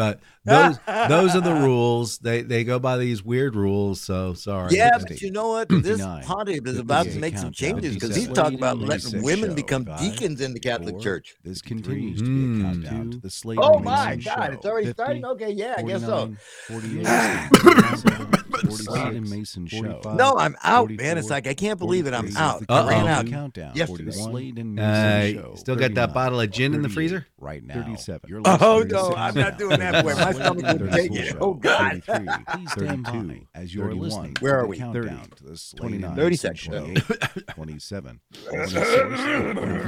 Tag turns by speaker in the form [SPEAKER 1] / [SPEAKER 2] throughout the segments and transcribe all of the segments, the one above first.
[SPEAKER 1] But those those are the rules. They they go by these weird rules. So sorry.
[SPEAKER 2] Yeah, but you know what? This
[SPEAKER 3] 59,
[SPEAKER 2] pontiff is about to make some changes because he's talking about letting women become
[SPEAKER 3] Five,
[SPEAKER 2] deacons in the Catholic
[SPEAKER 3] four,
[SPEAKER 2] Church.
[SPEAKER 3] This continues to
[SPEAKER 1] Hmm.
[SPEAKER 3] be a countdown to the slave.
[SPEAKER 2] Oh my God,
[SPEAKER 3] show.
[SPEAKER 2] it's already
[SPEAKER 3] 50,
[SPEAKER 2] starting. Okay, yeah, I guess so.
[SPEAKER 3] 49, 48, 47, and Mayson show.
[SPEAKER 2] No, I'm out, man. It's like I can't believe it. I'm out. I ran
[SPEAKER 1] Uh-oh.
[SPEAKER 2] out.
[SPEAKER 3] Countdown.
[SPEAKER 2] yesterday.
[SPEAKER 3] 41, Slade and
[SPEAKER 1] Uh,
[SPEAKER 3] Mayson show.
[SPEAKER 1] still got that bottle of gin in the freezer?
[SPEAKER 3] right now.
[SPEAKER 4] 37.
[SPEAKER 3] You're
[SPEAKER 2] Oh,
[SPEAKER 3] listening to
[SPEAKER 2] no, I'm not doing that way. My stomach wouldn't
[SPEAKER 3] 34
[SPEAKER 2] take it.
[SPEAKER 3] show.
[SPEAKER 2] Oh, God.
[SPEAKER 3] 33. Please stand
[SPEAKER 4] 32,
[SPEAKER 3] by as you're
[SPEAKER 4] 31,
[SPEAKER 3] listening.
[SPEAKER 2] Where are we?
[SPEAKER 3] Countdown
[SPEAKER 4] 30,
[SPEAKER 3] to the Slade
[SPEAKER 4] 29,
[SPEAKER 2] 30
[SPEAKER 3] Mayson
[SPEAKER 2] seconds.
[SPEAKER 3] 27.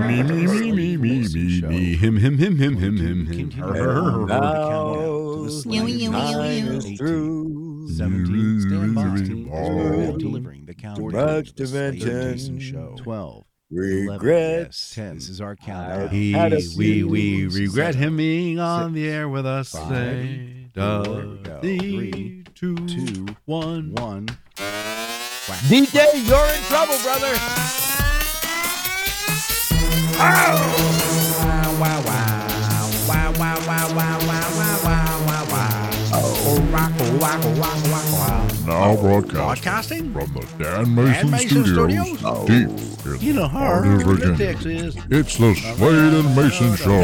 [SPEAKER 1] Me, me, me, me, me, me, me, him, him, him, him, him, him, him.
[SPEAKER 2] And now
[SPEAKER 3] Meow,
[SPEAKER 2] time is through.
[SPEAKER 3] 17, stand by.
[SPEAKER 4] 16,
[SPEAKER 3] as we're delivering the countdown
[SPEAKER 2] Much
[SPEAKER 3] to the Slade
[SPEAKER 2] dimension.
[SPEAKER 3] show.
[SPEAKER 4] 12,
[SPEAKER 2] Regrets.
[SPEAKER 4] 10.
[SPEAKER 3] This is our
[SPEAKER 2] I-
[SPEAKER 3] countdown.
[SPEAKER 1] He, we, we regret him being on the air with us
[SPEAKER 3] five,
[SPEAKER 1] today.
[SPEAKER 3] four,
[SPEAKER 1] Three,
[SPEAKER 3] three,
[SPEAKER 1] two,
[SPEAKER 3] two,
[SPEAKER 1] one.
[SPEAKER 3] One.
[SPEAKER 2] DJ, you're in trouble, brother.
[SPEAKER 5] Now broadcasting from the Dan Mayson,
[SPEAKER 1] Mayson
[SPEAKER 5] Studios,
[SPEAKER 1] Studios?
[SPEAKER 5] deep in
[SPEAKER 1] You know,
[SPEAKER 5] the heart of
[SPEAKER 1] hard
[SPEAKER 5] Virginia.
[SPEAKER 1] Texas.
[SPEAKER 5] It's the Slade and Mayson Show.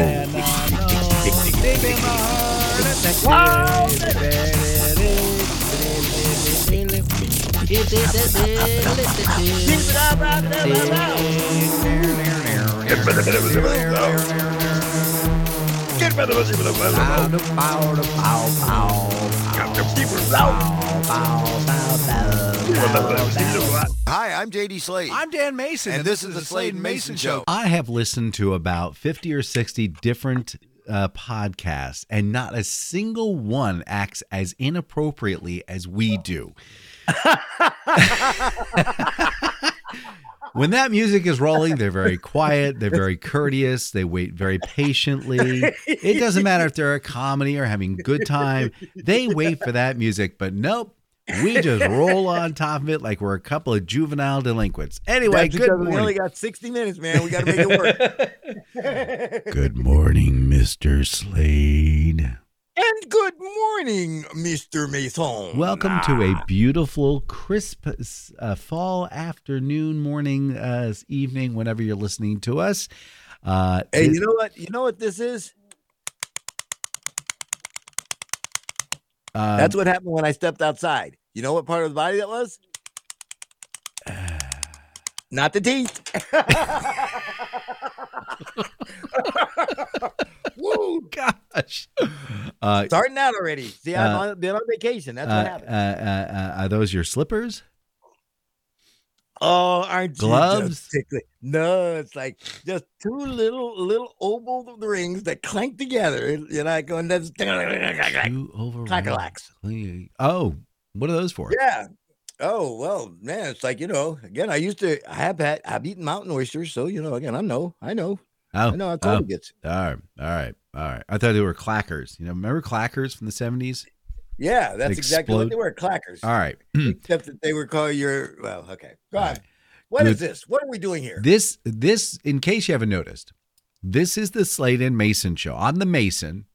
[SPEAKER 2] Hi, I'm JD Slade.
[SPEAKER 6] I'm Dan Mayson,
[SPEAKER 2] And this is the Slade and Mayson Show.
[SPEAKER 1] I have listened to about 50 or 60 different uh, podcasts, and not a single one acts as inappropriately as we do. when that music is rolling, they're very quiet, they're very courteous, they wait very patiently. It doesn't matter if they're a comedy or having good time, they wait for that music, but nope. We just roll on top of it like we're a couple of juvenile delinquents. Anyway,
[SPEAKER 2] That's
[SPEAKER 1] good
[SPEAKER 2] because we only got 60 minutes, man. We got to make it work.
[SPEAKER 1] Good morning, Mr. Slade.
[SPEAKER 2] And good morning, Mr. Mayson.
[SPEAKER 1] Welcome to a beautiful, crisp uh, fall afternoon, morning, uh, evening, whenever you're listening to us. Uh,
[SPEAKER 2] Hey, you know what? You know what this is?
[SPEAKER 1] uh,
[SPEAKER 2] That's what happened when I stepped outside. You know what part of the body that was? Not the teeth. Woo!
[SPEAKER 1] Gosh. Uh,
[SPEAKER 2] Starting out already. See, I've
[SPEAKER 1] Uh,
[SPEAKER 2] on- been on vacation. That's what
[SPEAKER 1] uh,
[SPEAKER 2] happened.
[SPEAKER 1] uh, uh, are those your slippers?
[SPEAKER 2] Oh, aren't you
[SPEAKER 1] gloves?
[SPEAKER 2] No, it's like just two little little oval rings that clank together. You're not going that's
[SPEAKER 1] Two over
[SPEAKER 2] Clack-a-lacks.
[SPEAKER 1] Oh, what are those for?
[SPEAKER 2] Yeah. Oh well, man, it's like you know. Again, I used to. I have had. I've eaten mountain oysters, so you know. Again, I know. I know.
[SPEAKER 1] Oh,
[SPEAKER 2] I know. I
[SPEAKER 1] oh,
[SPEAKER 2] totally gets.
[SPEAKER 1] all right, all right, all right. I thought they were clackers. You know, remember clackers from the seventies?
[SPEAKER 2] Yeah, that's exactly what they were. Clackers.
[SPEAKER 1] All right.
[SPEAKER 2] Except that they were called your. Well, okay. Go
[SPEAKER 1] All
[SPEAKER 2] on.
[SPEAKER 1] right.
[SPEAKER 2] What is
[SPEAKER 1] Good.
[SPEAKER 2] this? What are we doing here?
[SPEAKER 1] This this in case you haven't noticed, this is the Slade and Mayson show. I'm the Mayson.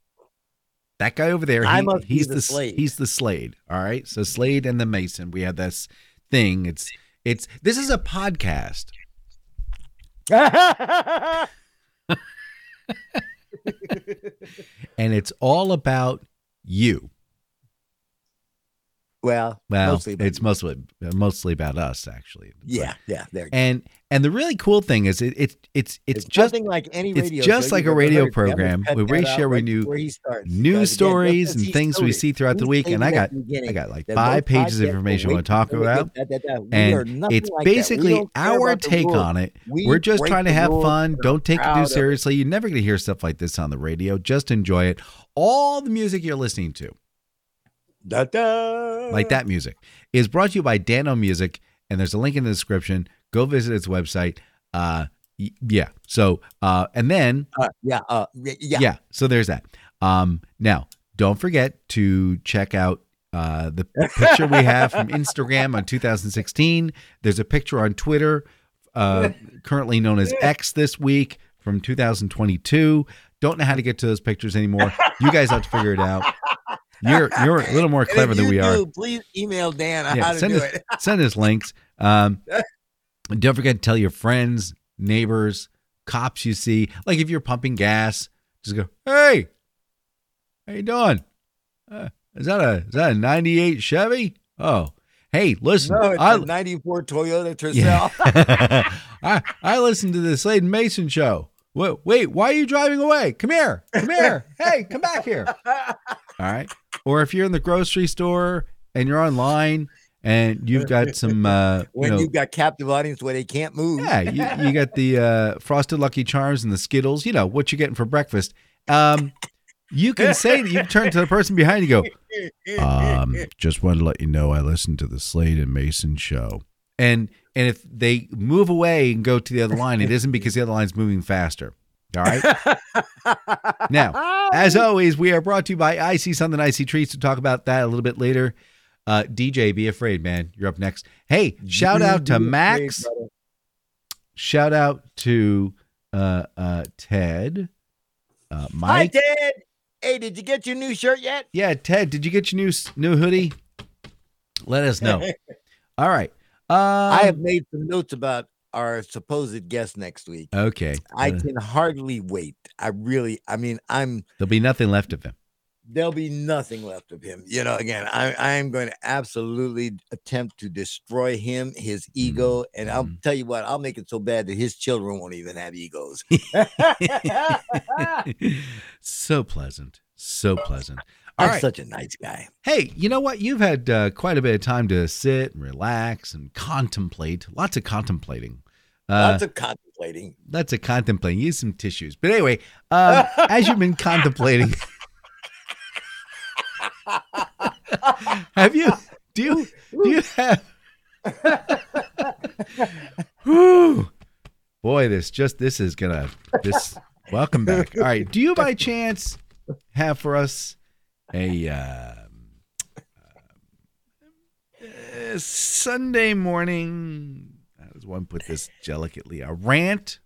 [SPEAKER 1] That guy over there,
[SPEAKER 2] I
[SPEAKER 1] he-
[SPEAKER 2] must be
[SPEAKER 1] he's
[SPEAKER 2] the
[SPEAKER 1] the
[SPEAKER 2] Slade.
[SPEAKER 1] he's the Slade. All right. So Slade and the Mayson. We have this thing. It's it's this is a podcast. And it's all about you.
[SPEAKER 2] Well,
[SPEAKER 1] Well,
[SPEAKER 2] mostly about
[SPEAKER 1] it's mostly mostly about us actually.
[SPEAKER 2] yeah, yeah. There.
[SPEAKER 1] And and the really cool thing is it, it's it's it's
[SPEAKER 2] It's
[SPEAKER 1] just
[SPEAKER 2] like any
[SPEAKER 1] it's just
[SPEAKER 2] show
[SPEAKER 1] like a radio
[SPEAKER 2] heard. That would
[SPEAKER 1] program where we share
[SPEAKER 2] right
[SPEAKER 1] new
[SPEAKER 2] before he starts.
[SPEAKER 1] news
[SPEAKER 2] again,
[SPEAKER 1] stories and things we see throughout the week. And I got
[SPEAKER 2] at the beginning
[SPEAKER 1] I got like five pages of information want to talk about.
[SPEAKER 2] that- that- that-
[SPEAKER 1] And it's
[SPEAKER 2] like
[SPEAKER 1] basically our take on it.
[SPEAKER 2] We
[SPEAKER 1] We're just trying to have fun. Don't take it too seriously. You're never going to hear stuff like this on the radio. Just enjoy it. All the music you're listening to,
[SPEAKER 2] Da, da.
[SPEAKER 1] like that music, is brought to you by Dano Music. And there's a link in the description. Go visit its website. Uh, yeah. So, uh, and then
[SPEAKER 2] Uh, yeah, uh, yeah.
[SPEAKER 1] yeah. So there's that. Um, now, don't forget to check out uh, the picture we have from Instagram on 2016. There's a picture on Twitter, uh, currently known as X this week from 2022. Don't know how to get to those pictures anymore. You guys have to figure it out. You're you're a little more clever than we are.
[SPEAKER 2] Please email Dan on
[SPEAKER 1] Yeah,
[SPEAKER 2] how to
[SPEAKER 1] send
[SPEAKER 2] do
[SPEAKER 1] us-
[SPEAKER 2] it.
[SPEAKER 1] Send us links. Um, don't forget to tell your friends, neighbors, cops you see. Like if you're pumping gas, just go, "Hey, how you doing? Uh, is that a is that a '98 Chevy? Oh, hey, listen,
[SPEAKER 2] No, it's
[SPEAKER 1] I,
[SPEAKER 2] a 94 Toyota Tercel.
[SPEAKER 1] yeah. I I listened to the Slade Mayson show. Wait, wait, why are you driving away? Come here, come here. hey, come back here. All right. Or if you're in the grocery store and you're online and you've got some, uh, you
[SPEAKER 2] when
[SPEAKER 1] know,
[SPEAKER 2] you've got captive audience where they can't move.
[SPEAKER 1] yeah, you, you got the uh, frosted Lucky Charms and the Skittles. You know what you're getting for breakfast. Um, you can say that you turn to the person behind you, go, um, just wanted to let you know I listened to the Slade and Mayson show. And and if they move away and go to the other line, it isn't because the other line's moving faster. All right. Now, as always, we are brought to you by I See Something Icy Treats to talk about that a little bit later. Uh, DJ, be afraid, man. You're up next. Hey, shout out to Max. Shout out to uh, uh, Ted. Uh,
[SPEAKER 2] Hi,
[SPEAKER 1] Mike.
[SPEAKER 2] Ted. Hey, did you get your new shirt yet?
[SPEAKER 1] Yeah, Ted, did you get your new new hoodie? Let us know. All right. Um,
[SPEAKER 2] I have made some notes about our supposed guest next week.
[SPEAKER 1] okay.
[SPEAKER 2] I
[SPEAKER 1] Uh,
[SPEAKER 2] can hardly wait. I really, I mean, I'm
[SPEAKER 1] there'll be nothing left of him.
[SPEAKER 2] there'll be nothing left of him. You know, again, I, I am going to absolutely attempt to destroy him, his ego, and I'll
[SPEAKER 1] Mhm.
[SPEAKER 2] tell you what, I'll make it so bad that his children won't even have egos.
[SPEAKER 1] so pleasant. So pleasant. All
[SPEAKER 2] I'm
[SPEAKER 1] right.
[SPEAKER 2] such a nice guy.
[SPEAKER 1] Hey, you know what? You've had uh, quite a bit of time to sit and relax and contemplate. Lots of contemplating. Uh,
[SPEAKER 2] Lots of contemplating.
[SPEAKER 1] lots of contemplating. Use some tissues. But anyway, um, as you've been contemplating, have you? Do you? Do you have? Whew. Boy, this just this is gonna this. Welcome back. All right. Do you by chance have for us a um, uh, Sunday morning? Does one put this delicately? A rant,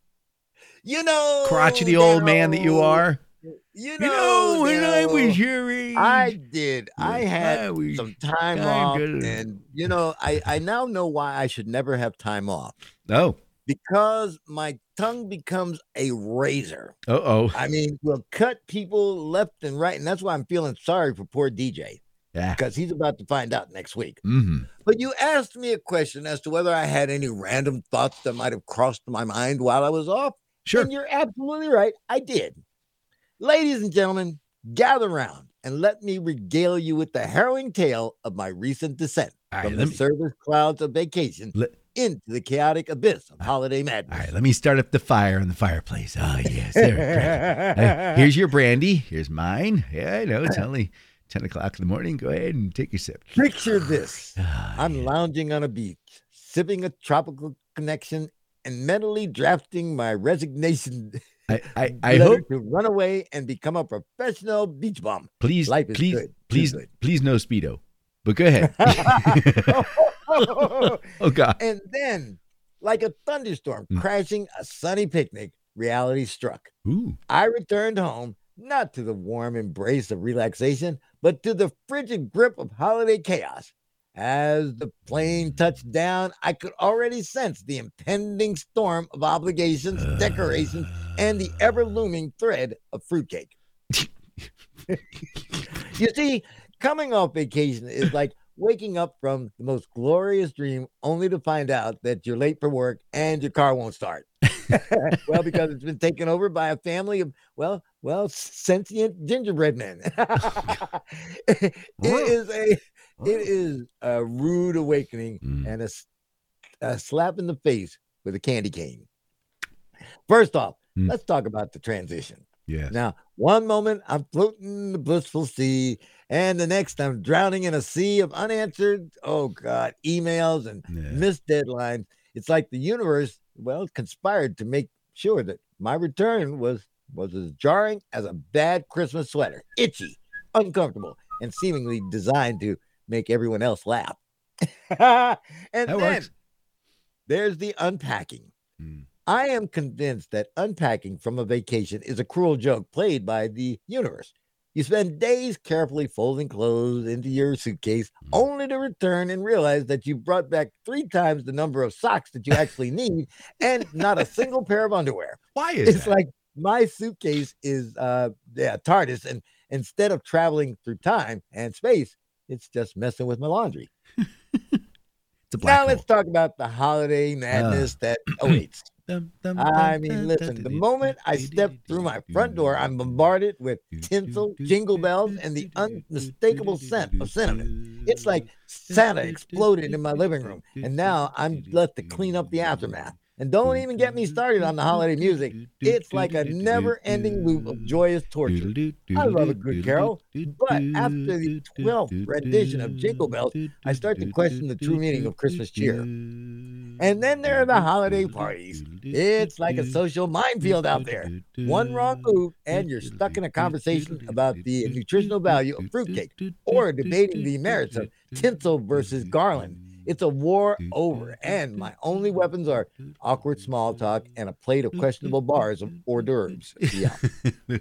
[SPEAKER 2] You know,
[SPEAKER 1] crotchety old man that you are.
[SPEAKER 2] You
[SPEAKER 1] You
[SPEAKER 2] know,
[SPEAKER 1] know, when I was your age,
[SPEAKER 2] I did. I had
[SPEAKER 1] I was
[SPEAKER 2] some time off, and you know, I I now know why I should never have time off
[SPEAKER 1] No,
[SPEAKER 2] because my tongue becomes a razor.
[SPEAKER 1] uh oh,
[SPEAKER 2] I mean, will cut people left and right, and that's why I'm feeling sorry for poor DJ
[SPEAKER 1] yeah.
[SPEAKER 2] because he's about to find out next week.
[SPEAKER 1] Mm-hmm.
[SPEAKER 2] But you asked me a question as to whether I had any random thoughts that might have crossed my mind while I was off.
[SPEAKER 1] Sure.
[SPEAKER 2] And you're absolutely right. I did. Ladies and gentlemen, gather round and let me regale you with the harrowing tale of my recent descent
[SPEAKER 1] right,
[SPEAKER 2] from the
[SPEAKER 1] me-
[SPEAKER 2] service clouds of vacation
[SPEAKER 1] Let-
[SPEAKER 2] into the chaotic abyss of holiday madness.
[SPEAKER 1] All right, let me start up the fire in the fireplace. Oh yes, there. Uh, here's your brandy. Here's mine. Yeah, I know it's only ten o'clock in the morning. Go ahead and take your sip.
[SPEAKER 2] Picture this.
[SPEAKER 1] Ah,
[SPEAKER 2] I'm
[SPEAKER 1] yeah.
[SPEAKER 2] lounging on a beach, sipping a tropical connection and mentally drafting my resignation
[SPEAKER 1] I, I, I hope.
[SPEAKER 2] to run away and become a professional beach bum.
[SPEAKER 1] Please,
[SPEAKER 2] Life
[SPEAKER 1] please,
[SPEAKER 2] good.
[SPEAKER 1] Please,
[SPEAKER 2] good.
[SPEAKER 1] please, no speedo. But go ahead. oh God.
[SPEAKER 2] and then, like a thunderstorm
[SPEAKER 1] Mm.
[SPEAKER 2] crashing a sunny picnic, reality struck.
[SPEAKER 1] Ooh.
[SPEAKER 2] I returned home, not to the warm embrace of relaxation, but to the frigid grip of holiday chaos. As the plane touched down, I could already sense the impending storm of obligations, decorations, and the ever looming thread of fruitcake. you see, coming off vacation is like waking up from the most glorious dream only to find out that you're late for work and your car won't start. well, because it's been taken over by a family of, well, well, sentient gingerbread men. it is a it is a rude awakening
[SPEAKER 1] Mm.
[SPEAKER 2] and a slap in the face with a candy cane. First off,
[SPEAKER 1] Mm.
[SPEAKER 2] let's talk about the transition.
[SPEAKER 1] Yes.
[SPEAKER 2] Now, one moment I'm floating in the blissful sea, and the next I'm drowning in a sea of unanswered, oh God, emails and
[SPEAKER 1] Yeah.
[SPEAKER 2] missed deadlines. It's like the universe, well, conspired to make sure that my return was was as jarring as a bad Christmas sweater, itchy, uncomfortable, and seemingly designed to make everyone else laugh. and
[SPEAKER 1] That
[SPEAKER 2] then
[SPEAKER 1] works.
[SPEAKER 2] there's the unpacking.
[SPEAKER 1] Mm.
[SPEAKER 2] I am convinced that unpacking from a vacation is a cruel joke played by the universe. You spend days carefully folding clothes into your suitcase,
[SPEAKER 1] Mm.
[SPEAKER 2] only to return and realize that you brought back three times the number of socks that you actually need and not a single pair of underwear.
[SPEAKER 1] Why is it?
[SPEAKER 2] It's
[SPEAKER 1] that?
[SPEAKER 2] like my suitcase is uh yeah, TARDIS, and instead of traveling through time and space, it's just messing with my laundry.
[SPEAKER 1] it's a black
[SPEAKER 2] Now
[SPEAKER 1] hole.
[SPEAKER 2] let's talk about the holiday madness that awaits. I mean, listen, the moment I step through my front door, I'm bombarded with tinsel, jingle bells, and the unmistakable scent of cinnamon. It's like Santa exploded in my living room, and now I'm left to clean up the aftermath. And don't even get me started on the holiday music. It's like a
[SPEAKER 1] dum,
[SPEAKER 2] never-ending loop of joyous torture. I love a good carol, but after the 12th rendition of Jingle Bells, I start to question the true meaning of Christmas cheer. And then there are the holiday parties. It's like a social minefield out there. One wrong move, and you're stuck in a conversation about the nutritional value of fruitcake or debating the merits of tinsel versus garland. It's a war over, and my only weapons are awkward small talk and a plate of questionable bars of hors d'oeuvres. Yeah.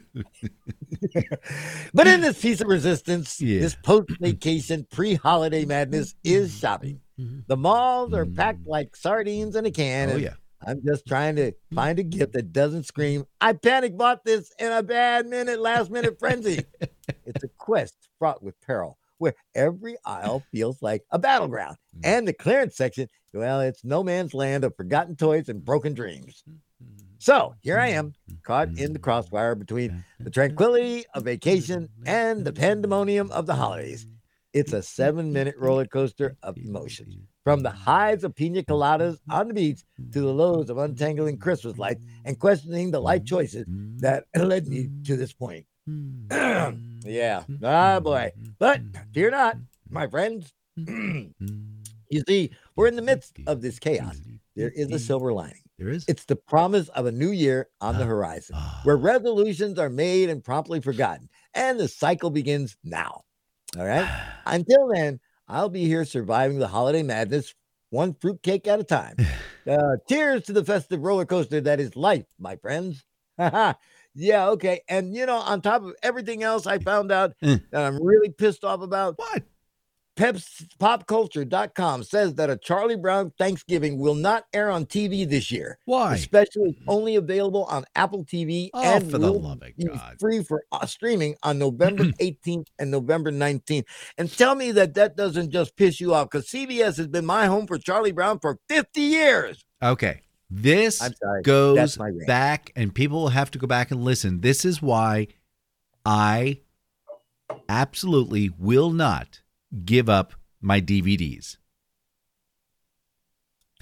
[SPEAKER 2] but in this piece of resistance,
[SPEAKER 1] Yeah.
[SPEAKER 2] this post vacation pre holiday madness is shopping. The malls are packed like sardines in a can.
[SPEAKER 1] Oh yeah.
[SPEAKER 2] I'm just trying to find a gift that doesn't scream, I panic bought this in a bad minute, last minute frenzy. it's a quest fraught with peril where every aisle feels like a battleground.
[SPEAKER 1] Mm.
[SPEAKER 2] And the clearance section, well, it's no man's land of forgotten toys and broken dreams. Mm-hmm. So here I am, mm-hmm. caught in the mm-hmm. crossfire between the tranquility of vacation and the pandemonium of the holidays. It's a seven minute roller coaster of emotions. From the highs of pina coladas on the beach to the lows of untangling Christmas lights and questioning the life choices that led me to this point. yeah. Ah, boy. But fear not, my friends. you see, we're in the midst of this chaos. There is a silver lining.
[SPEAKER 1] There is.
[SPEAKER 2] It's the promise of a new year on the horizon
[SPEAKER 1] Ah.
[SPEAKER 2] where resolutions are made and promptly forgotten, and the cycle begins now. All right. Until then, I'll be here surviving the holiday madness, one fruitcake at a time. Uh, cheers to the festive roller coaster that is life, my friends. yeah, okay. And you know, on top of everything else, I found out
[SPEAKER 1] Eh.
[SPEAKER 2] that I'm really pissed off about.
[SPEAKER 1] What?
[SPEAKER 2] Peps popculture.com says that a Charlie Brown Thanksgiving will not air on TV this year.
[SPEAKER 1] Why?
[SPEAKER 2] Especially only available on Apple TV
[SPEAKER 1] Oh,
[SPEAKER 2] and
[SPEAKER 1] for the love of God.
[SPEAKER 2] free for uh, streaming on November 18th and November 19th. And tell me that that doesn't just piss you off because CBS has been my home for Charlie Brown for 50 years.
[SPEAKER 1] Okay. This goes
[SPEAKER 2] That's my rant.
[SPEAKER 1] back, and people will have to go back and listen. This is why I absolutely will not give up my DVDs.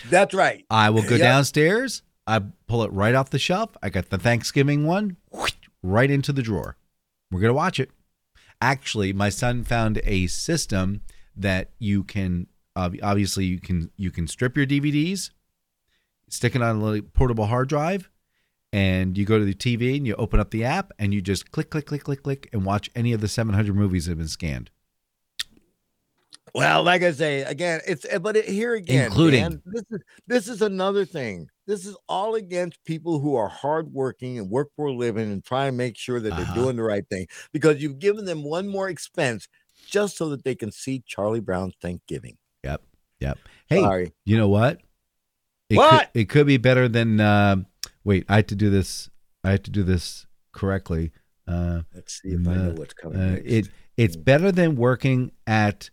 [SPEAKER 2] That's right.
[SPEAKER 1] I will go
[SPEAKER 2] Yep.
[SPEAKER 1] downstairs. I pull it right off the shelf. I got the Thanksgiving one right into the drawer. We're going to watch it. Actually, my son found a system that you can ob- obviously you can you can strip your DVDs, stick it on a little portable hard drive, and you go to the TV and you open up the app and you just click click click click click and watch any of the 700 movies that have been scanned.
[SPEAKER 2] Well, like I say again, it's eh, but it, here again,
[SPEAKER 1] Including-
[SPEAKER 2] Dan, this is this is another thing. This is all against people who are hardworking and work for a living and try and make sure that they're
[SPEAKER 1] Uh-huh.
[SPEAKER 2] doing the right thing because you've given them one more expense just so that they can see Charlie Brown's Thanksgiving.
[SPEAKER 1] Yep. Yep. Hey,
[SPEAKER 2] Sorry.
[SPEAKER 1] You know what? It
[SPEAKER 2] What?
[SPEAKER 1] Could, it could be better than. Uh, wait, I had to do this. I had to do this correctly. Uh,
[SPEAKER 2] Let's see if I know what's coming.
[SPEAKER 1] uh,
[SPEAKER 2] next.
[SPEAKER 1] it it's better than working at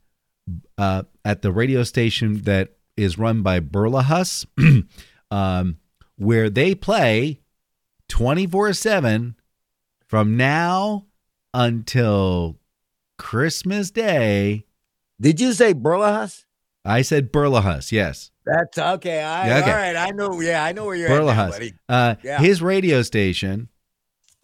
[SPEAKER 1] uh, at the radio station that is run by Burlahus, um, where they play twenty four seven from now until Christmas Day.
[SPEAKER 2] Did you say Burlahus?
[SPEAKER 1] I said Burlahus. Yes.
[SPEAKER 2] That's okay. I,
[SPEAKER 1] okay.
[SPEAKER 2] All right. I know. Yeah, I know where you're at, now, buddy.
[SPEAKER 1] Uh,
[SPEAKER 2] Yeah.
[SPEAKER 1] His radio station,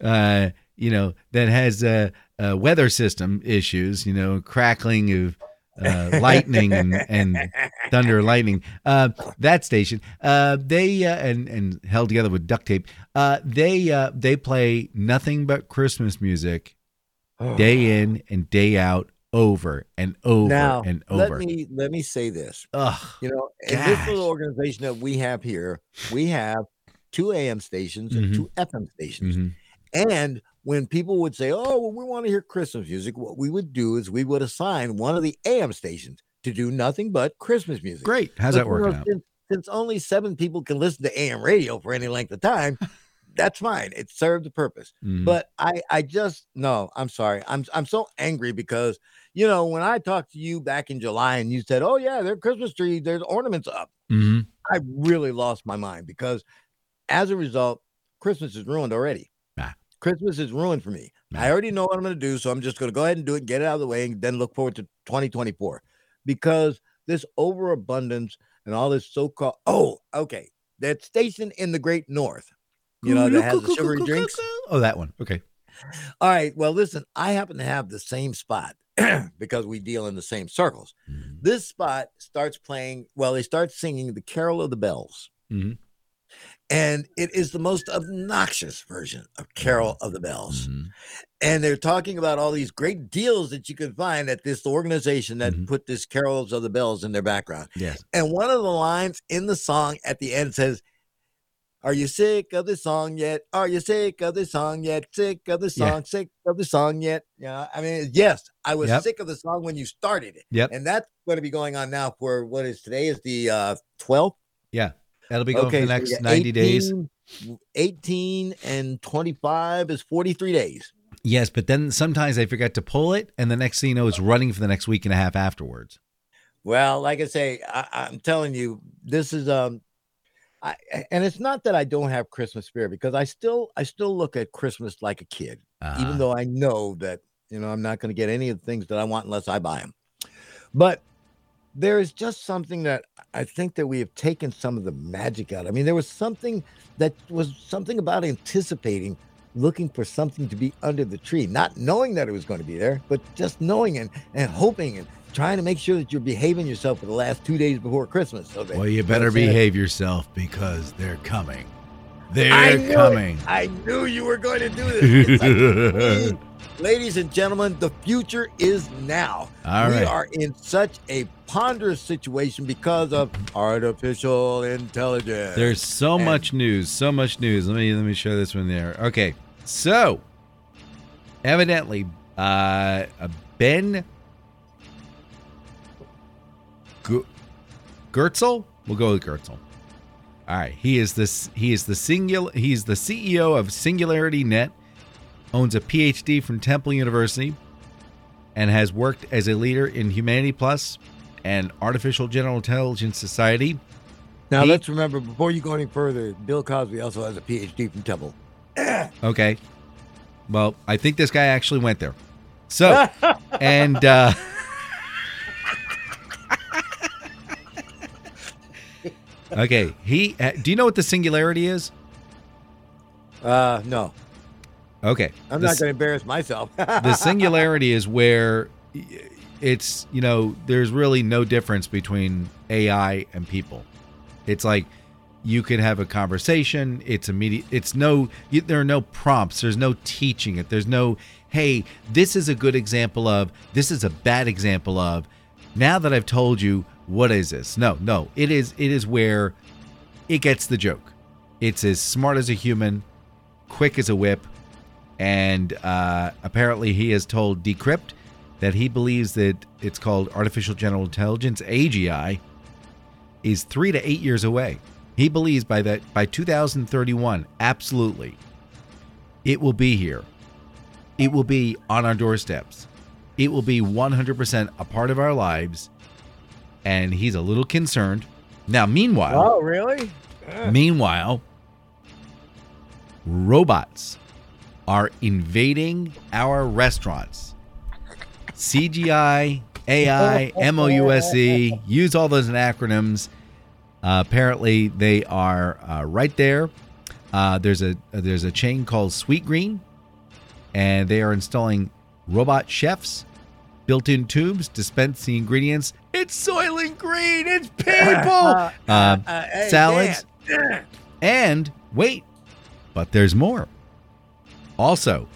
[SPEAKER 1] uh, you know, that has uh, uh, weather system issues, you know, crackling of uh, lightning and, and thunder, lightning. Uh, that station, uh, they uh, and and held together with duct tape. Uh, they uh, they play nothing but Christmas music day in and day out, over and over
[SPEAKER 2] now,
[SPEAKER 1] and
[SPEAKER 2] let
[SPEAKER 1] over.
[SPEAKER 2] me let me say this.
[SPEAKER 1] Ugh.
[SPEAKER 2] You know, in this little organization that we have here, we have two AM stations and two FM stations.
[SPEAKER 1] Mhm.
[SPEAKER 2] And when people would say, "Oh, well, we want to hear Christmas music," what we would do is we would assign one of the AM stations to do nothing but Christmas music.
[SPEAKER 1] Great. How's
[SPEAKER 2] But,
[SPEAKER 1] that working
[SPEAKER 2] know,
[SPEAKER 1] out?
[SPEAKER 2] Since, since only seven people can listen to AM radio for any length of time, that's fine. It served the purpose.
[SPEAKER 1] Mhm.
[SPEAKER 2] But I, I just no. I'm sorry. I'm, I'm so angry because you know when I talked to you back in July and you said, "Oh yeah, their Christmas tree, there's ornaments up."
[SPEAKER 1] Mhm.
[SPEAKER 2] I really lost my mind because as a result, Christmas is ruined already.
[SPEAKER 1] Ah.
[SPEAKER 2] Christmas is ruined for me.
[SPEAKER 1] Ah.
[SPEAKER 2] I already know what I'm going to do, so I'm just going to go ahead and do it, get it out of the way, and then look forward to 2024 because this overabundance and all this so-called oh, okay, that station in the Great North, you know, that has the sugary drinks.
[SPEAKER 1] Oh, that one. Okay.
[SPEAKER 2] All right, well, listen, I happen to have the same spot because we deal in the same circles.
[SPEAKER 1] Mhm.
[SPEAKER 2] This spot starts playing. Well, they start singing the Carol of the Bells.
[SPEAKER 1] Mhm.
[SPEAKER 2] And it is the most obnoxious version of Carol of the Bells.
[SPEAKER 1] Mhm.
[SPEAKER 2] And they're talking about all these great deals that you can find at this organization that
[SPEAKER 1] Mhm.
[SPEAKER 2] put this Carols of the Bells in their background.
[SPEAKER 1] Yes.
[SPEAKER 2] And one of the lines in the song at the end says, Are you sick of the song yet? Are you sick of the song yet? Sick of the
[SPEAKER 1] Yeah.
[SPEAKER 2] song, sick of the song yet? Yeah, I mean, yes, I was
[SPEAKER 1] Yep.
[SPEAKER 2] sick of the song when you started it.
[SPEAKER 1] Yep.
[SPEAKER 2] And that's going to be going on now for what is today is the uh 12th.
[SPEAKER 1] Yeah. That'll be going for the next
[SPEAKER 2] got
[SPEAKER 1] 90 days.
[SPEAKER 2] 18 18 and 25 is 43 days.
[SPEAKER 1] Yes, but then sometimes I forget to pull it, and the next thing you know, it's running for the next week and a half afterwards.
[SPEAKER 2] Well, like I say, I, I'm telling you, this is um, I and it's not that I don't have Christmas spirit because I still I still look at Christmas like a kid,
[SPEAKER 1] Uh,
[SPEAKER 2] even though I know that you know I'm not going to get any of the things that I want unless I buy them. But there is just something that I think that we have taken some of the magic out. I mean, there was something that was something about anticipating looking for something to be under the tree, not knowing that it was going to be there, but just knowing and, and hoping and trying to make sure that you're behaving yourself for the last two days before Christmas. So that,
[SPEAKER 1] well, you better behave yourself because they're coming. They're
[SPEAKER 2] it.
[SPEAKER 1] coming.
[SPEAKER 2] I knew you were going to do this. Like, Ladies and gentlemen, the future is now.
[SPEAKER 1] All
[SPEAKER 2] we
[SPEAKER 1] right.
[SPEAKER 2] are in such a ponderous situation because of artificial intelligence.
[SPEAKER 1] There's so
[SPEAKER 2] And-
[SPEAKER 1] much news, so much news. Let me let me show this one there. Okay, so evidently, uh, Ben Goertzel. We'll go with Goertzel. All right, he is this. He is the singular. He's the CEO of SingularityNET. Owns a PhD from Temple University, and has worked as a leader in Humanity Plus and Artificial General Intelligence Society.
[SPEAKER 2] now,
[SPEAKER 1] he-
[SPEAKER 2] let's remember before you go any further, Bill Cosby also has a PhD from Temple.
[SPEAKER 1] Okay. Well, I think this guy actually went there. So, and uh Okay, he uh, do you know what the singularity is?
[SPEAKER 2] Uh, no,
[SPEAKER 1] Okay.
[SPEAKER 2] I'm
[SPEAKER 1] the,
[SPEAKER 2] not going to embarrass myself.
[SPEAKER 1] the singularity is where it's, you know, there's really no difference between AI and people. It's like you can have a conversation, it's immediate it's no you, there are no prompts, there's no teaching it. There's no hey, this is a good example of, this is a bad example of. Now that I've told you, what is this? No, no. It is it is where it gets the joke. It's as smart as a human, quick as a whip, and uh, apparently he has told Decrypt that he believes that it's called artificial general intelligence AGI is three to eight years away. He believes by that by 2031, absolutely, it will be here. It will be on our doorsteps. It will be 100% a part of our lives, and he's a little concerned. Now, meanwhile,
[SPEAKER 2] oh, really?
[SPEAKER 1] Meanwhile, robots are invading our restaurants. CGI, AI, MOUSE, use all those acronyms. Uh, apparently, they are uh, right there. Uh, there's a there's a chain called Sweetgreen, and they are installing robot chefs, built-in tubes, dispense the ingredients. It's Soylent Green. It's people. Um,
[SPEAKER 2] Uh, hey,
[SPEAKER 1] salads.
[SPEAKER 2] Dan.
[SPEAKER 1] and wait, but there's more. Also,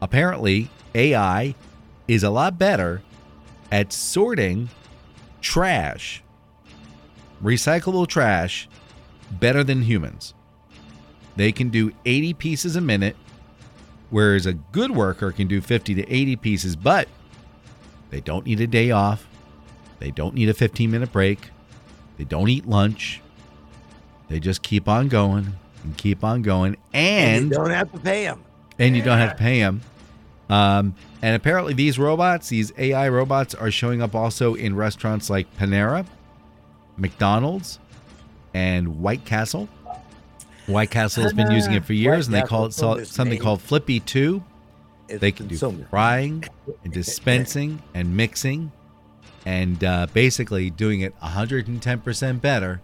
[SPEAKER 1] apparently, AI is a lot better at sorting trash, recyclable trash, better than humans. They can do 80 pieces a minute Whereas a good worker can do 50 to 80 pieces, but they don't need a day off. They don't need a 15 minute break. They don't eat lunch. They just keep on going and keep on going.
[SPEAKER 2] And
[SPEAKER 1] And
[SPEAKER 2] you don't have to pay them.
[SPEAKER 1] and you don't have to pay them. Um, and apparently, these robots, these AI robots, are showing up also in restaurants like Panera, McDonald's, and White Castle. White Castle has been using it for years, and they call it so, something called Flippy Two.
[SPEAKER 2] It's
[SPEAKER 1] They can do
[SPEAKER 2] consumer.
[SPEAKER 1] frying and dispensing and mixing, and uh, basically doing it 110% better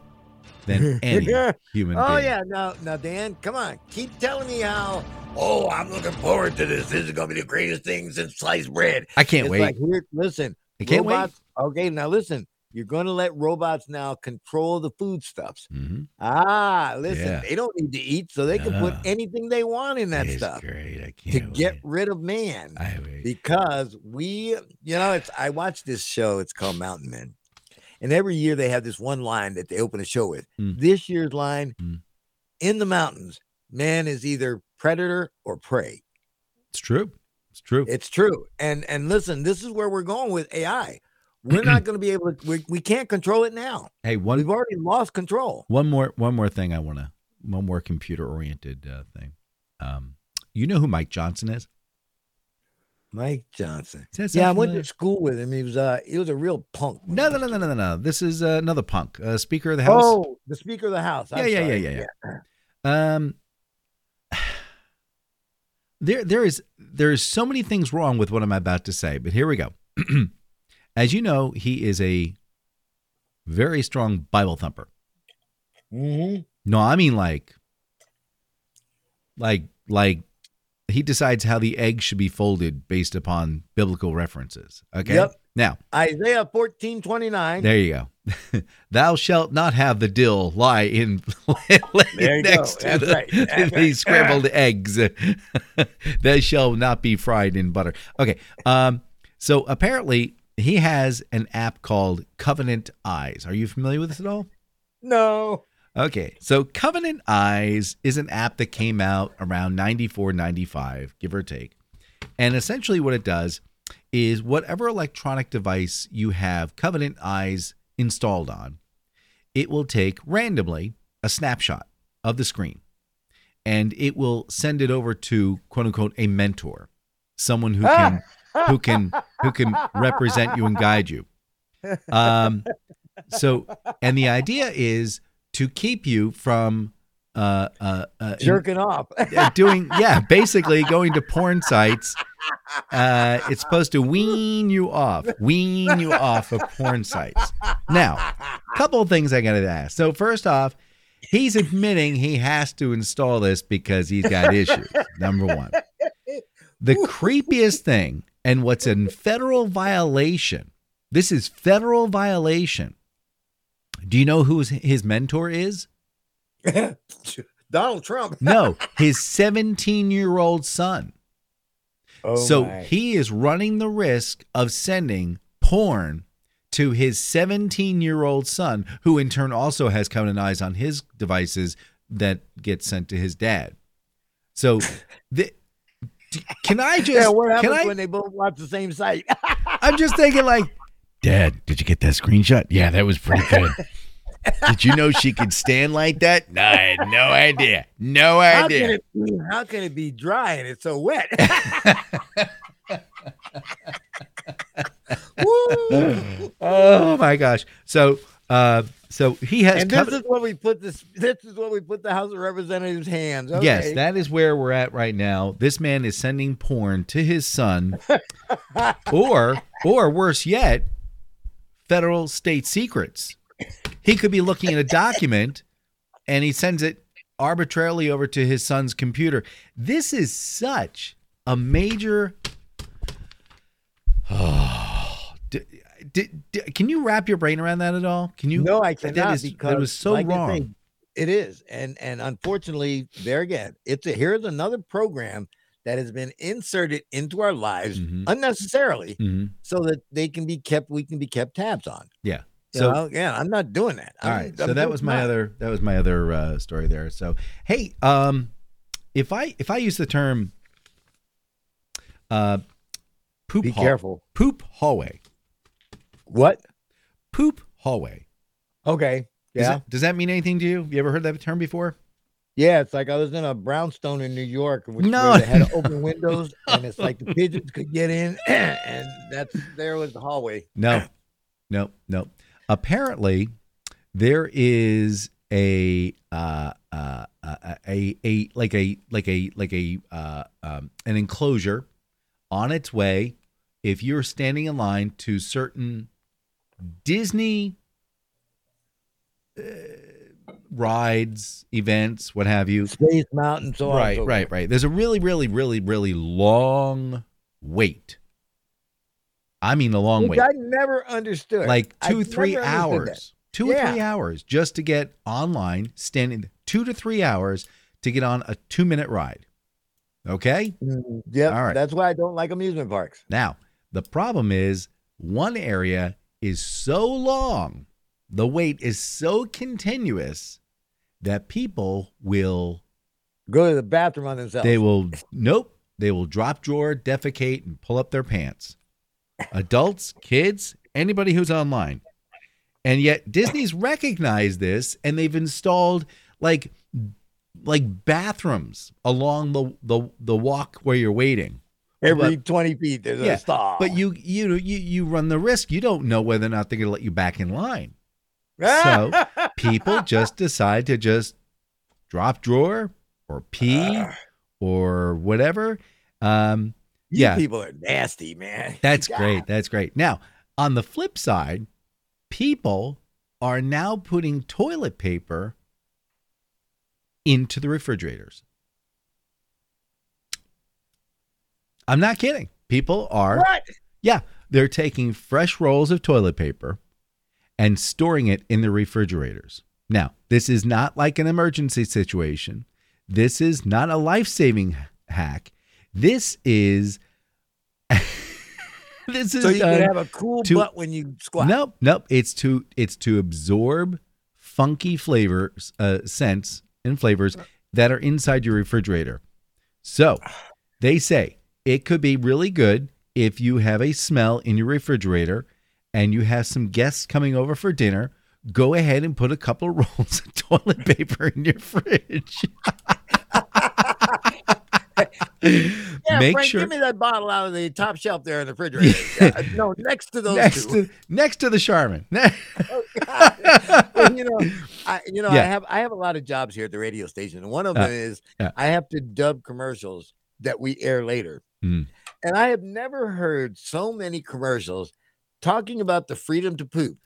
[SPEAKER 1] than any human
[SPEAKER 2] Oh
[SPEAKER 1] being.
[SPEAKER 2] yeah, now now Dan, come on, keep telling me how. Oh, I'm looking forward to this. This is gonna be the greatest thing since sliced bread.
[SPEAKER 1] I can't
[SPEAKER 2] it's
[SPEAKER 1] wait.
[SPEAKER 2] Like, here, listen,
[SPEAKER 1] I can't wait.
[SPEAKER 2] Okay, now listen. You're going to let robots now control the foodstuffs.
[SPEAKER 1] Mhm.
[SPEAKER 2] Ah, listen,
[SPEAKER 1] Yeah.
[SPEAKER 2] they don't need to eat, so they can put anything they want in that
[SPEAKER 1] It is
[SPEAKER 2] stuff
[SPEAKER 1] great. I
[SPEAKER 2] to
[SPEAKER 1] can't
[SPEAKER 2] get
[SPEAKER 1] wait.
[SPEAKER 2] rid of man. Because we, you know, it's I watched this show. It's called Mountain Men, and every year they have this one line that they open a show with.
[SPEAKER 1] Mm.
[SPEAKER 2] This year's line:
[SPEAKER 1] Mm.
[SPEAKER 2] "In the mountains, man is either predator or prey."
[SPEAKER 1] It's true. It's true.
[SPEAKER 2] It's true. And and listen, this is where we're going with AI. We're not going to be able to. We, we can't control it now.
[SPEAKER 1] hey, one
[SPEAKER 2] We've already lost control.
[SPEAKER 1] one more one more thing I want to one more computer oriented uh, thing. Um, you know who Mike Johnson is?
[SPEAKER 2] Mike Johnson. Yeah, I went to school with him. He was uh he was a real punk.
[SPEAKER 1] No, no, no, no, no, no, no. This is uh, another punk, uh, Speaker of the House.
[SPEAKER 2] Oh, the Speaker of the House.
[SPEAKER 1] Yeah, yeah, yeah, yeah, yeah. Um, there, there is there is so many things wrong with what I'm about to say, but here we go. As you know, he is a very strong Bible thumper.
[SPEAKER 2] Mhm.
[SPEAKER 1] No, I mean like, like, like he decides how the egg should be folded based upon biblical references. Okay.
[SPEAKER 2] Yep.
[SPEAKER 1] Now,
[SPEAKER 2] Isaiah fourteen twenty nine.
[SPEAKER 1] there you go. Thou shalt not have the dill lie in
[SPEAKER 2] go.
[SPEAKER 1] next to the,
[SPEAKER 2] right. That's
[SPEAKER 1] the
[SPEAKER 2] right.
[SPEAKER 1] scrambled eggs. they shall not be fried in butter. Okay. Um. So apparently he has an app called Covenant Eyes. Are you familiar with this at all?
[SPEAKER 2] No.
[SPEAKER 1] Okay, so Covenant Eyes is an app that came out around 94, 95, give or take. And essentially, what it does is whatever electronic device you have Covenant Eyes installed on, it will take randomly a snapshot of the screen and it will send it over to quote unquote a mentor, someone who ah. can who can who can represent you and guide you. Um, so, and the idea is to keep you from uh, uh, uh, in-
[SPEAKER 2] jerking off.
[SPEAKER 1] uh, doing yeah, basically going to porn sites. Uh, it's supposed to wean you off, wean you off of porn sites. Now, a couple of things I got to ask. So first off, he's admitting he has to install this because he's got issues. Number one. The creepiest thing, and what's in federal violation. This is federal violation. Do you know who his- mentor is?
[SPEAKER 2] Donald Trump.
[SPEAKER 1] No, his 17 year old son.
[SPEAKER 2] Oh
[SPEAKER 1] so
[SPEAKER 2] my.
[SPEAKER 1] he is running the risk of sending porn to his 17 year old son, who in turn also has Covenant Eyes on his devices that get sent to his dad. So, the, can I just?
[SPEAKER 2] yeah, what
[SPEAKER 1] can
[SPEAKER 2] happens
[SPEAKER 1] I?
[SPEAKER 2] when they both watch the same site?
[SPEAKER 1] I'm just thinking, like, Dad, did you get that screenshot? Yeah, that was pretty good. did you know she could stand like that? No, I had no idea. No
[SPEAKER 2] how,
[SPEAKER 1] idea.
[SPEAKER 2] can it be, how can it be dry and it's so wet?
[SPEAKER 1] Oh my gosh. So uh so he has
[SPEAKER 2] and this is what we put this. This is what we put the House of Representatives' hands. Okay.
[SPEAKER 1] Yes, that is where we're at right now. This man is sending porn to his son or or worse yet, federal state secrets. He could be looking at a document and he sends it arbitrarily over to his son's computer. This is such a major D- d- d- can you wrap your brain around that at all? Can you?
[SPEAKER 2] no, I cannot That
[SPEAKER 1] is,
[SPEAKER 2] because
[SPEAKER 1] that was so
[SPEAKER 2] like
[SPEAKER 1] wrong.
[SPEAKER 2] Thing, it is, and and unfortunately, there again, it's a here's another program that has been inserted into our lives
[SPEAKER 1] Mhm.
[SPEAKER 2] unnecessarily,
[SPEAKER 1] Mhm.
[SPEAKER 2] so that they can be kept. We can be kept tabs on.
[SPEAKER 1] Yeah.
[SPEAKER 2] You
[SPEAKER 1] So
[SPEAKER 2] know? yeah, I'm not doing that.
[SPEAKER 1] All right. So
[SPEAKER 2] I'm
[SPEAKER 1] that was my
[SPEAKER 2] not.
[SPEAKER 1] other that was my other uh, story there. So hey, um, if I if I use the term Uh, poop.
[SPEAKER 2] Be
[SPEAKER 1] hall-
[SPEAKER 2] careful.
[SPEAKER 1] Poop hallway.
[SPEAKER 2] What?
[SPEAKER 1] Poop hallway.
[SPEAKER 2] Okay. Yeah.
[SPEAKER 1] does that mean anything to you? You ever heard that term before?
[SPEAKER 2] Yeah, it's like I was in a brownstone in New York, which
[SPEAKER 1] No.
[SPEAKER 2] they had open windows, and it's like the pigeons could get in, and that's there was the hallway.
[SPEAKER 1] No, no, no. Apparently, there is a uh, uh, uh, a a like a like a like a uh, um, an enclosure on its way. If you're standing in line to certain Disney uh, rides, events, what have you,
[SPEAKER 2] Space Mountain, so
[SPEAKER 1] right,
[SPEAKER 2] so
[SPEAKER 1] right, right. There's a really, really, really, really long wait. I mean, a long
[SPEAKER 2] Which
[SPEAKER 1] wait
[SPEAKER 2] I never understood.
[SPEAKER 1] like
[SPEAKER 2] I
[SPEAKER 1] two
[SPEAKER 2] never
[SPEAKER 1] three hours two or three hours just to get online standing two to three hours to get on a two minute ride okay
[SPEAKER 2] Mm, Yep,
[SPEAKER 1] All right.
[SPEAKER 2] that's why I don't like amusement parks.
[SPEAKER 1] now the problem is one area is so long the wait is so continuous that people will
[SPEAKER 2] Go to the bathroom on themselves.
[SPEAKER 1] they will nope they will drop drawer defecate and pull up their pants. Adults kids anybody who's online. And yet disney's recognized this and they've installed like like bathrooms along the the, the walk where you're waiting
[SPEAKER 2] Every
[SPEAKER 1] but-
[SPEAKER 2] 20 feet, there's
[SPEAKER 1] Yeah,
[SPEAKER 2] a stall.
[SPEAKER 1] but you you you you run the risk you don't know whether or not they're going to let you back in line so people just decide to just drop drawer or pee or whatever um yeah.
[SPEAKER 2] people are nasty, man.
[SPEAKER 1] That's
[SPEAKER 2] God.
[SPEAKER 1] great. That's great. Now, on the flip side, people are now putting toilet paper into the refrigerators. I'm not kidding. People are,
[SPEAKER 2] What?
[SPEAKER 1] yeah, they're taking fresh rolls of toilet paper and storing it in the refrigerators. Now, this is not like an emergency situation. This is not a life saving hack. This is. this is
[SPEAKER 2] So you can have a cool
[SPEAKER 1] to-
[SPEAKER 2] butt when you squat.
[SPEAKER 1] Nope, nope. It's to it's to absorb funky flavors, uh, scents and flavors that are inside your refrigerator. So they say it could be really good if you have a smell in your refrigerator and you have some guests coming over for dinner. Go ahead and put a couple of rolls of toilet paper in your fridge.
[SPEAKER 2] Yeah,
[SPEAKER 1] Make
[SPEAKER 2] Frank,
[SPEAKER 1] sure
[SPEAKER 2] give me that bottle out of the top shelf there in the refrigerator. Yeah, no, next to those
[SPEAKER 1] next
[SPEAKER 2] two.
[SPEAKER 1] to next to the Charmin.
[SPEAKER 2] oh, Well, you know, I you know I have I have a lot of jobs here at the radio station, and one of
[SPEAKER 1] Uh,
[SPEAKER 2] them is
[SPEAKER 1] yeah.
[SPEAKER 2] I have to dub commercials that we air later.
[SPEAKER 1] Mm.
[SPEAKER 2] And I have never heard so many commercials talking about the freedom to poop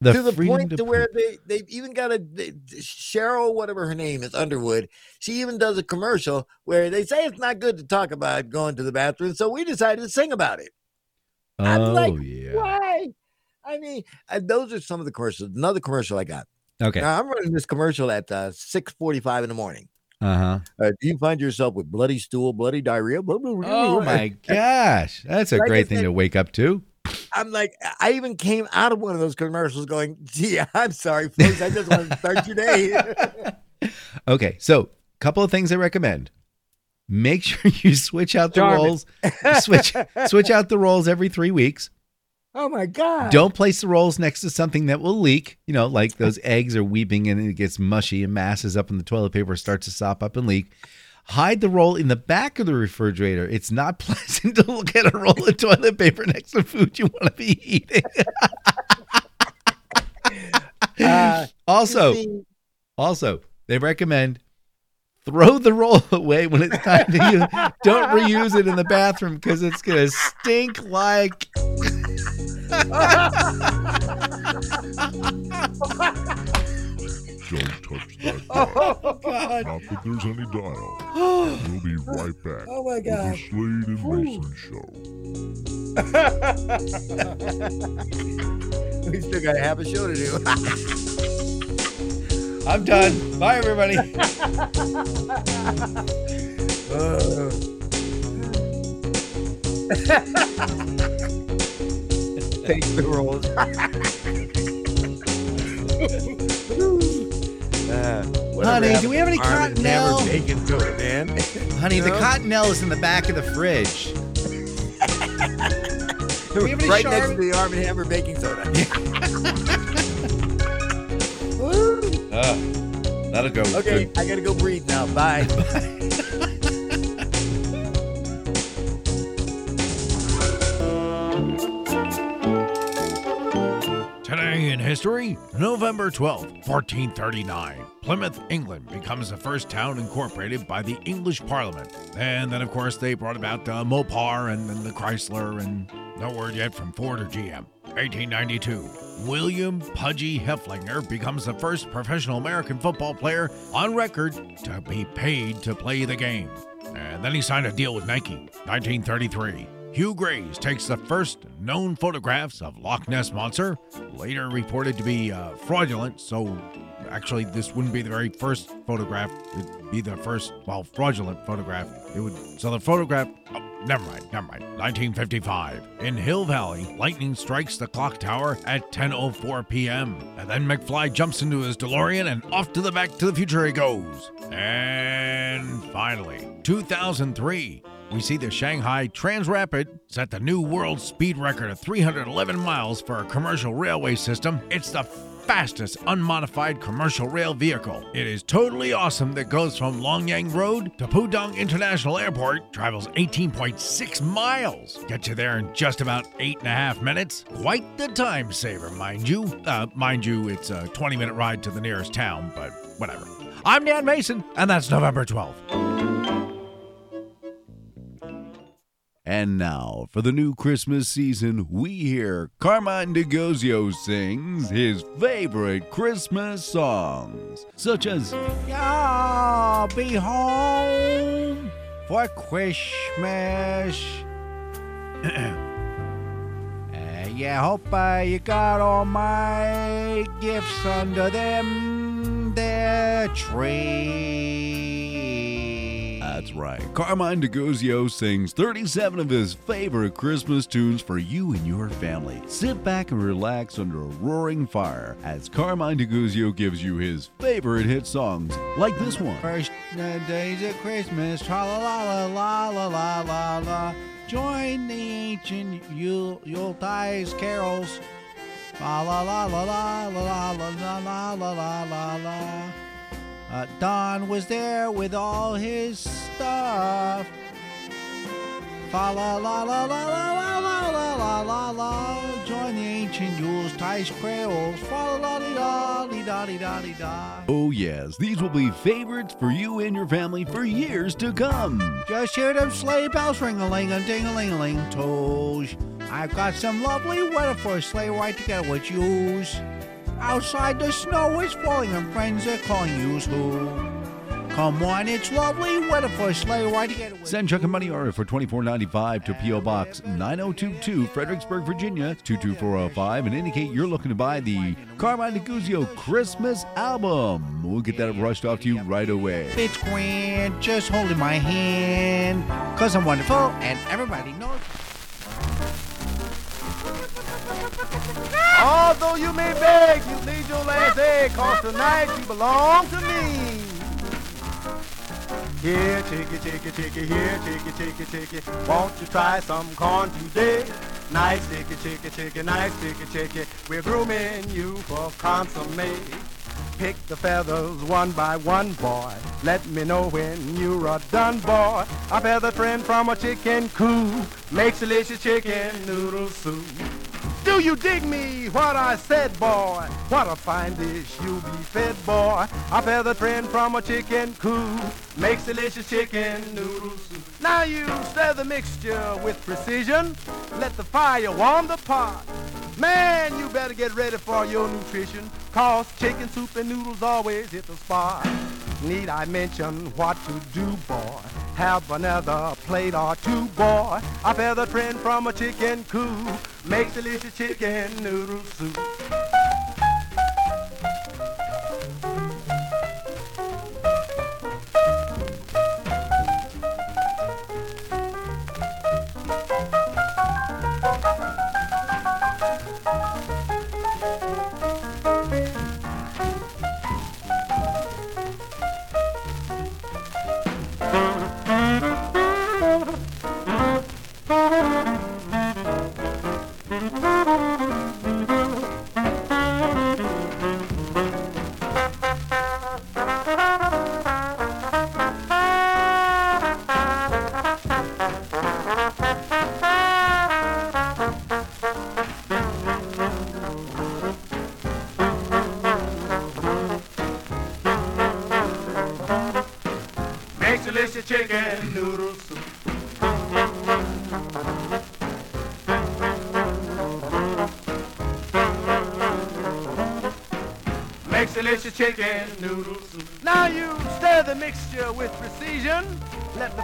[SPEAKER 1] the
[SPEAKER 2] to the point to,
[SPEAKER 1] to
[SPEAKER 2] where they they've even got a they- Cheryl, whatever her name is, Underwood. She even does a commercial where they say it's not good to talk about going to the bathroom, so we decided to sing about it. I'm
[SPEAKER 1] Oh
[SPEAKER 2] like,
[SPEAKER 1] yeah.
[SPEAKER 2] Why? I mean, uh, those are some of the commercials. Another commercial I got.
[SPEAKER 1] Okay.
[SPEAKER 2] Now I'm running this commercial at uh, 6:45 in the morning.
[SPEAKER 1] Uh huh.
[SPEAKER 2] Uh, do you find yourself with bloody stool, bloody diarrhea? Blah, blah, blah,
[SPEAKER 1] Oh my gosh, that's a
[SPEAKER 2] Like
[SPEAKER 1] great thing
[SPEAKER 2] said-
[SPEAKER 1] to wake up to.
[SPEAKER 2] I'm like, I even came out of one of those commercials going, "Gee, I'm sorry, folks. I just want to start your day."
[SPEAKER 1] Okay, so couple of things I recommend. Make sure you switch out the
[SPEAKER 2] Charmin.
[SPEAKER 1] rolls. Switch switch out the rolls every three weeks.
[SPEAKER 2] Oh my god!
[SPEAKER 1] Don't place the rolls next to something that will leak. You know, like those eggs are weeping and it gets mushy and masses up, in the toilet paper starts to sop up and leak. Hide the roll in the back of the refrigerator. It's not pleasant to look at a roll of toilet paper next to food you want to be eating.
[SPEAKER 2] Uh,
[SPEAKER 1] also, Also, they recommend throw the roll away when it's time to use. Don't reuse it in the bathroom because it's gonna stink like.
[SPEAKER 5] Don't touch that dial.
[SPEAKER 1] Oh God!
[SPEAKER 5] Not that there's any dial. We'll be right back.
[SPEAKER 2] Oh my
[SPEAKER 5] with the
[SPEAKER 2] God.
[SPEAKER 5] Slade and Mayson Show.
[SPEAKER 2] we still got half a show to do.
[SPEAKER 1] I'm done. Bye, everybody.
[SPEAKER 2] Uh. Take the rolls. Uh,
[SPEAKER 1] Honey, do we have any
[SPEAKER 2] to Arm and Hammer Bacon to it, man.
[SPEAKER 1] Honey, the
[SPEAKER 2] No?
[SPEAKER 1] cottonelle is in the back of the fridge. Do we have any
[SPEAKER 2] right next to the Arm and Hammer baking soda.
[SPEAKER 1] Uh, that'll go.
[SPEAKER 2] Okay,
[SPEAKER 1] good.
[SPEAKER 2] I gotta go breathe now. Bye.
[SPEAKER 4] In history, November 12, 1439. Plymouth, England becomes the first town incorporated by the English Parliament. And then, of course, they brought about uh, Mopar and then the Chrysler, and no word yet from Ford or GM. 1892. William Pudgy Heffelfinger becomes the first professional American football player on record to be paid to play the game. And then he signed a deal with Nike. 1933. Hugh Grays takes the first known photographs of Loch Ness Monster, later reported to be uh, fraudulent, so actually this wouldn't be the very first photograph. It'd be the first, well, fraudulent photograph. It would, so the photograph, oh, never mind, never mind. 1955. In Hill Valley, lightning strikes the clock tower at 10.04 p.m. And then McFly jumps into his DeLorean and off to the Back to the Future he goes. And finally, 2003. We see the Shanghai Transrapid set the new world speed record of 311 miles for a commercial railway system. It's the fastest unmodified commercial rail vehicle. It is totally awesome that goes from Longyang Road to Pudong International Airport, travels 18.6 miles, gets you there in just about eight and a half minutes. Quite the time saver, mind you. Uh, mind you, it's a 20 minute ride to the nearest town, but whatever. I'm Dan Mayson, and that's November 12th.
[SPEAKER 1] And now, for the new Christmas season, we hear Carmine DeGozio sings his favorite Christmas songs, such as I'll be home for Christmas. Uh, yeah, hope uh, you got all my gifts under them there tree. That's right. Carmine DeGozio sings 37 of his favorite Christmas tunes for you and your family. Sit back and relax under a roaring fire as Carmine DeGozio gives you his favorite hit songs, like this one. First uh, days of Christmas, tra la la la la la la la. Join the ancient Yule Yuletide carols. La la la la la la la la la la la la la. Uh, Don was there with all his stuff. Fa la la la la la la la la la la la. Join the ancient Yule's Tice Cradles. Fa la la da di da di da da. Oh yes, these will be favorites for you and your family for years to come. Just hear them sleigh bells ring a ling a ding a ling a ling toes. I've got some lovely weather for a sleigh ride together with yous. Outside the snow is falling and friends are calling yous who. Come on, it's lovely weather for a sleigh ride together with Send Chuck a money order for twenty four ninety five to P.O. Box 9022, Fredericksburg, Virginia 22405 and indicate you're looking to buy the Carmine DeGuzio Christmas album. We'll get that rushed off to you right away. It's grand, just holding my hand, cause I'm wonderful and everybody knows.
[SPEAKER 6] Although you may beg, you need your last egg, cause tonight you belong to me. Here, chickie, chickie, chickie, here, chickie, chickie, chickie. Won't you try some corn today? Nice chickie, chickie, chickie, nice chickie, chickie. We're grooming you for consomme. Pick the feathers one by one, boy. Let me know when you're done, boy. A feather friend from a chicken coop makes delicious chicken noodle soup. Do you dig me what I said, boy? What a fine dish you'll be fed, boy. A feather trimmed from a chicken coop makes delicious chicken noodle soup. Now you stir the mixture with precision. Let the fire warm the pot. Man, you better get ready for your nutrition, cause chicken soup and noodles always hit the spot. Need I mention what to do, boy? Have another plate or two, boy. A feather trimmed from a chicken coop makes delicious chicken noodle soup.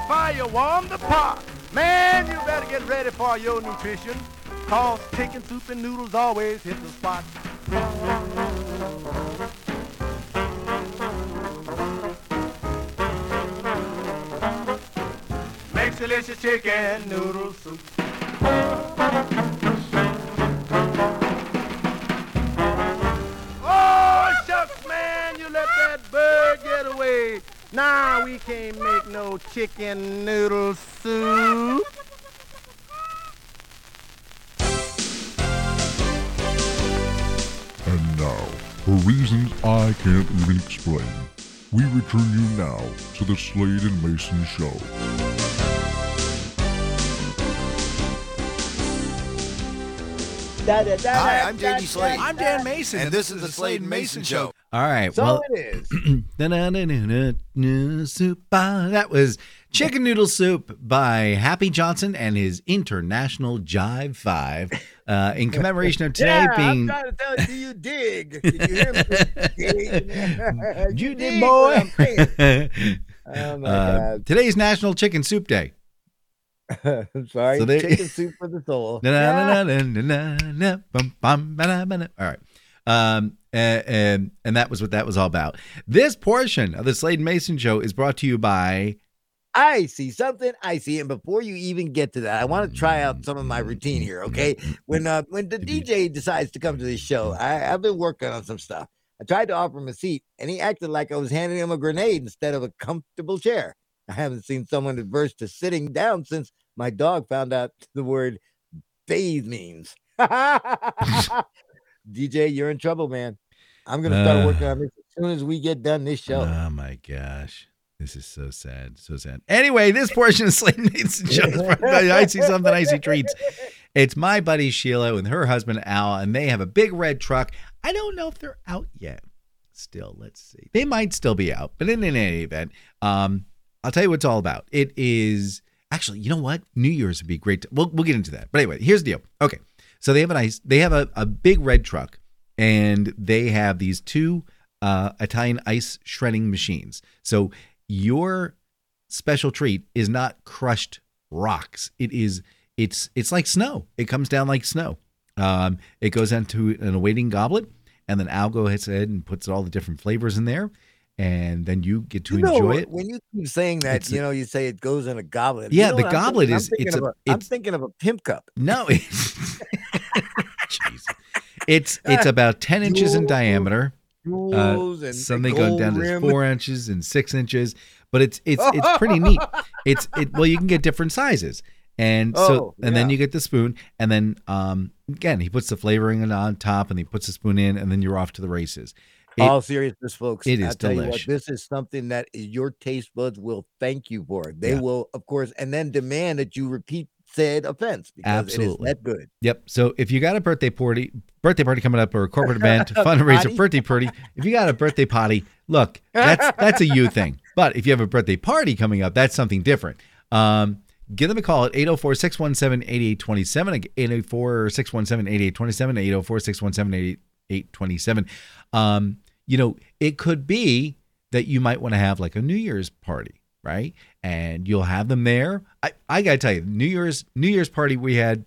[SPEAKER 6] Fire warm the pot. Man, you better get ready for your nutrition. Cause chicken soup and noodles always hit the spot. Makes delicious chicken noodle soup. Now can't make no chicken noodle soup.
[SPEAKER 5] And now, for reasons I can't even explain, we return you now to the Slade and Mayson Show.
[SPEAKER 2] Da, da, da,
[SPEAKER 7] Hi, I'm
[SPEAKER 2] da,
[SPEAKER 7] JD Slade.
[SPEAKER 4] I'm. Dan Mayson,
[SPEAKER 7] And this is the Slade and Mayson Show.
[SPEAKER 1] All right.
[SPEAKER 2] So
[SPEAKER 1] well,
[SPEAKER 2] it is.
[SPEAKER 1] Soup. ah, That was Chicken Noodle Soup by Happy Johnson and his International Jive Five uh, in commemoration of today
[SPEAKER 2] yeah,
[SPEAKER 1] being.
[SPEAKER 2] I'm trying to tell you, do you dig? Did you hear me? dig?
[SPEAKER 1] You did,
[SPEAKER 2] dig
[SPEAKER 1] boy.
[SPEAKER 2] Oh my
[SPEAKER 1] Uh, today's National Chicken Soup Day.
[SPEAKER 2] god! Sorry.
[SPEAKER 1] so they-
[SPEAKER 2] Chicken soup for the soul.
[SPEAKER 1] All right. Um, and, and and that was what that was all about. This portion of the Slade Mayson show is brought to you by
[SPEAKER 2] I see something icy, and before you even get to that, I want to try out some of my routine here. Okay, when uh, when the DJ decides to come to the show, I, I've been working on some stuff. I tried to offer him a seat, and he acted like I was handing him a grenade instead of a comfortable chair. I haven't seen someone adverse to sitting down since my dog found out the word bathe means. DJ, you're in trouble, man. I'm gonna start
[SPEAKER 1] Uh.
[SPEAKER 2] working on this as soon as we get done this show.
[SPEAKER 1] Oh my gosh. This is so sad. So sad. Anyway, this portion of and show is brought by I See Something Icy Treats. It's my buddy Sheila and her husband Al, and they have a big red truck. I don't know if they're out yet. Still, let's see. They might still be out, but in, in any event, um, I'll tell you what it's all about. It is actually, you know what? New Year's would be great. To, we'll we'll get into that. But anyway, here's the deal. Okay, so they have an ice. They have a, a big red truck, and they have these two uh, Italian ice shredding machines. So your special treat is not crushed rocks. It is it's it's like snow. It comes down like snow. Um, it goes into an awaiting goblet, and then Algo goes ahead and puts all the different flavors in there, and then you get to
[SPEAKER 2] You know,
[SPEAKER 1] enjoy it.
[SPEAKER 2] When you keep saying that,
[SPEAKER 1] It's
[SPEAKER 2] you
[SPEAKER 1] a-
[SPEAKER 2] know, you say it goes in a goblet. You
[SPEAKER 1] Yeah,
[SPEAKER 2] know
[SPEAKER 1] the
[SPEAKER 2] I'm
[SPEAKER 1] goblet
[SPEAKER 2] thinking? I'm
[SPEAKER 1] is-
[SPEAKER 2] thinking
[SPEAKER 1] it's a-
[SPEAKER 2] a- I'm thinking of a pimp cup.
[SPEAKER 1] No, it's. It's it's about ten inches in diameter. Uh,
[SPEAKER 2] Jewels and
[SPEAKER 1] some
[SPEAKER 2] the
[SPEAKER 1] they go down to four inches and six inches, but it's it's it's pretty neat. It's it well, you can get different sizes, and so
[SPEAKER 2] Oh,
[SPEAKER 1] and then you get the spoon, and then um again he puts the flavoring in on top, and he puts the spoon in, and then you're off to the races. It-
[SPEAKER 2] All seriousness, folks.
[SPEAKER 1] it is
[SPEAKER 2] I'll tell you what, this is something that your taste buds will thank you for. They
[SPEAKER 1] Yeah.
[SPEAKER 2] will, of course, and then demand that you repeat said offense because
[SPEAKER 1] Absolutely.
[SPEAKER 2] it is that good.
[SPEAKER 1] Yep. So if you got a birthday party, birthday party coming up, or a corporate event, fundraiser, birthday party, if you got a birthday party, look, that's that's a you thing. But if you have a birthday party coming up, that's something different. Um, give them a call at 804-617-8827, 804-617-8827, 804-617-8827. Um, you know, it could be that you might want to have like a New Year's party, right? And you'll have them there. I, I gotta tell you, New Year's New Year's party we had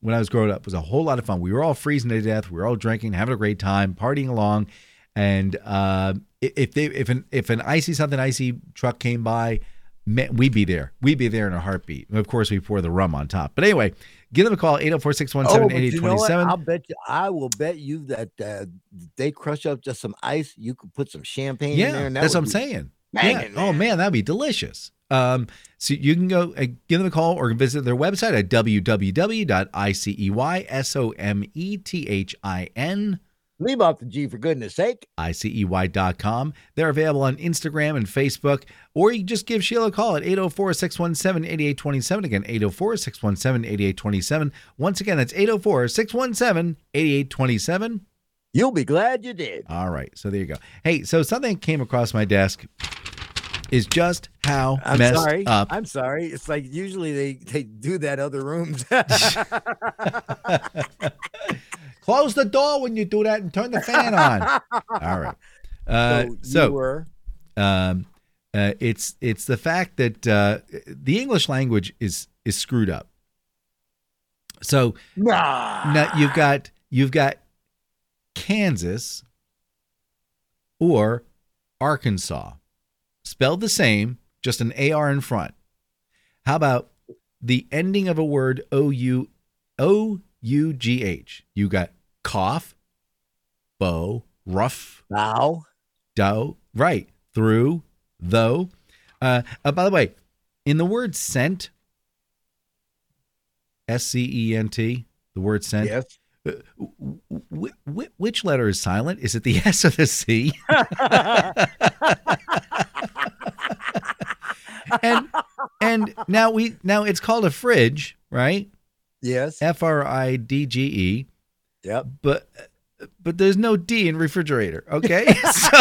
[SPEAKER 1] when I was growing up was a whole lot of fun. We were all freezing to death. We were all drinking, having a great time, partying along. And uh, if they if an if an icy something icy truck came by, man, we'd be there. We'd be there in a heartbeat. And of course, we pour the rum on top. But anyway, give them a call 804 617
[SPEAKER 2] Oh, but you know I'll bet you. I will bet you that uh, they crush up just some ice. You could put some champagne in there.
[SPEAKER 1] Yeah,
[SPEAKER 2] And that
[SPEAKER 1] that's what I'm
[SPEAKER 2] be
[SPEAKER 1] saying.
[SPEAKER 2] Banging,
[SPEAKER 1] yeah. Oh
[SPEAKER 2] man.
[SPEAKER 1] man, that'd be delicious. Um, so you can go uh, give them a call or visit their website at www.iceysomethin
[SPEAKER 2] Leave off the G for goodness sake.
[SPEAKER 1] icey.com. They're available on Instagram and Facebook, or you can just give Sheila a call at 804 617 8827. Again, 804 617 8827. Once again, that's 804 617 8827.
[SPEAKER 2] You'll be glad you did.
[SPEAKER 1] All right, so there you go. Hey, so something came across my desk is just how
[SPEAKER 2] I'm
[SPEAKER 1] messed
[SPEAKER 2] sorry.
[SPEAKER 1] up.
[SPEAKER 2] I'm sorry. It's like usually they they do that other rooms.
[SPEAKER 1] Close the door when you do that and turn the fan on. All right. Uh,
[SPEAKER 2] so,
[SPEAKER 1] so
[SPEAKER 2] you were
[SPEAKER 1] um, uh, it's it's the fact that uh, the English language is is screwed up. So
[SPEAKER 2] nah.
[SPEAKER 1] now you've got you've got Kansas or Arkansas, spelled the same, just an AR in front. How about the ending of a word O U O U G H? You got cough, bow, rough,
[SPEAKER 2] bow,
[SPEAKER 1] dough, right? Through, though. Uh, uh, by the way, in the word scent, S C E N T, the word scent.
[SPEAKER 2] Yes.
[SPEAKER 1] uh, w- w- which letter is silent? Is it the S or the C? and and now we now it's called a fridge, right?
[SPEAKER 2] Yes.
[SPEAKER 1] F R I D G E,
[SPEAKER 2] Yep.
[SPEAKER 1] but but there's no D in refrigerator. Okay, so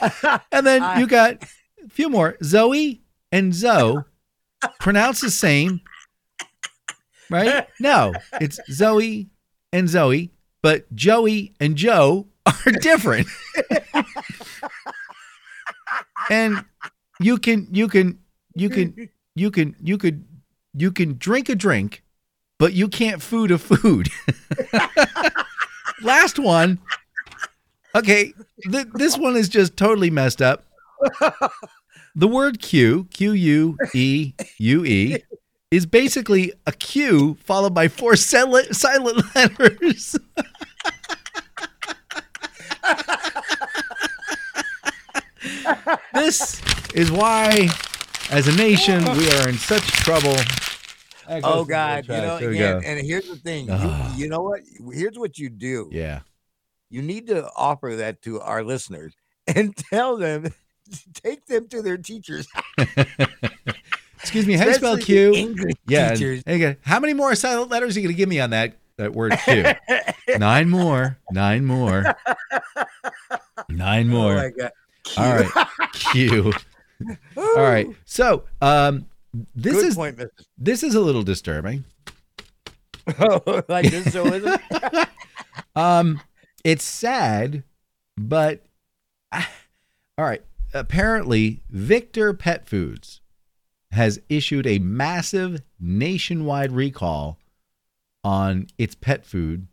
[SPEAKER 1] and then you got a few more Zoe and Zoe, pronounced the same, right? No, it's Zoe and Zoe, but Joey and Joe are different. And you can you can you can you can you could you can drink a drink, but you can't food a food. Last one. Okay, th- this one is just totally messed up. The word Q, Q U E U E, is basically a Q followed by four silent, silent letters. this is why, as a nation, we are in such trouble.
[SPEAKER 2] Oh God. You know,
[SPEAKER 1] There we
[SPEAKER 2] and,
[SPEAKER 1] go.
[SPEAKER 2] and here's the thing.
[SPEAKER 1] Ah.
[SPEAKER 2] You, you know what? Here's what you do.
[SPEAKER 1] Yeah.
[SPEAKER 2] You need to offer that to our listeners and tell them, take them to their teachers.
[SPEAKER 1] Excuse me, how do you spell
[SPEAKER 2] especially
[SPEAKER 1] Q?
[SPEAKER 2] English
[SPEAKER 1] Yeah. and-
[SPEAKER 2] teachers.
[SPEAKER 1] and again, how many more silent letters are you going to give me on that, that word Q? Nine more. Nine more. Nine more.
[SPEAKER 2] my
[SPEAKER 1] All right. Q. All right. So, um, this
[SPEAKER 2] Good
[SPEAKER 1] is
[SPEAKER 2] point,
[SPEAKER 1] this is a little disturbing.
[SPEAKER 2] Oh, like this show isn't.
[SPEAKER 1] Um, it's sad, but all right. Apparently, Victor Pet Foods has issued a massive nationwide recall on its pet food,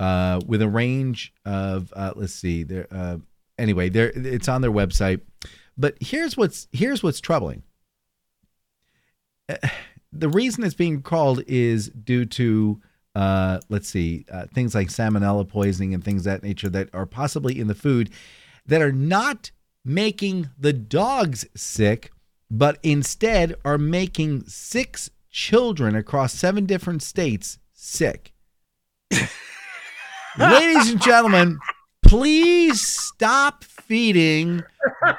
[SPEAKER 1] uh, with a range of uh, let's see, there. Uh, anyway, there it's on their website. But here's what's here's what's troubling. Uh, The reason it's being called is due to uh, let's see, uh, things like salmonella poisoning and things of that nature that are possibly in the food that are not making the dogs sick, but instead are making six children across seven different states sick. Ladies and gentlemen, please stop feeding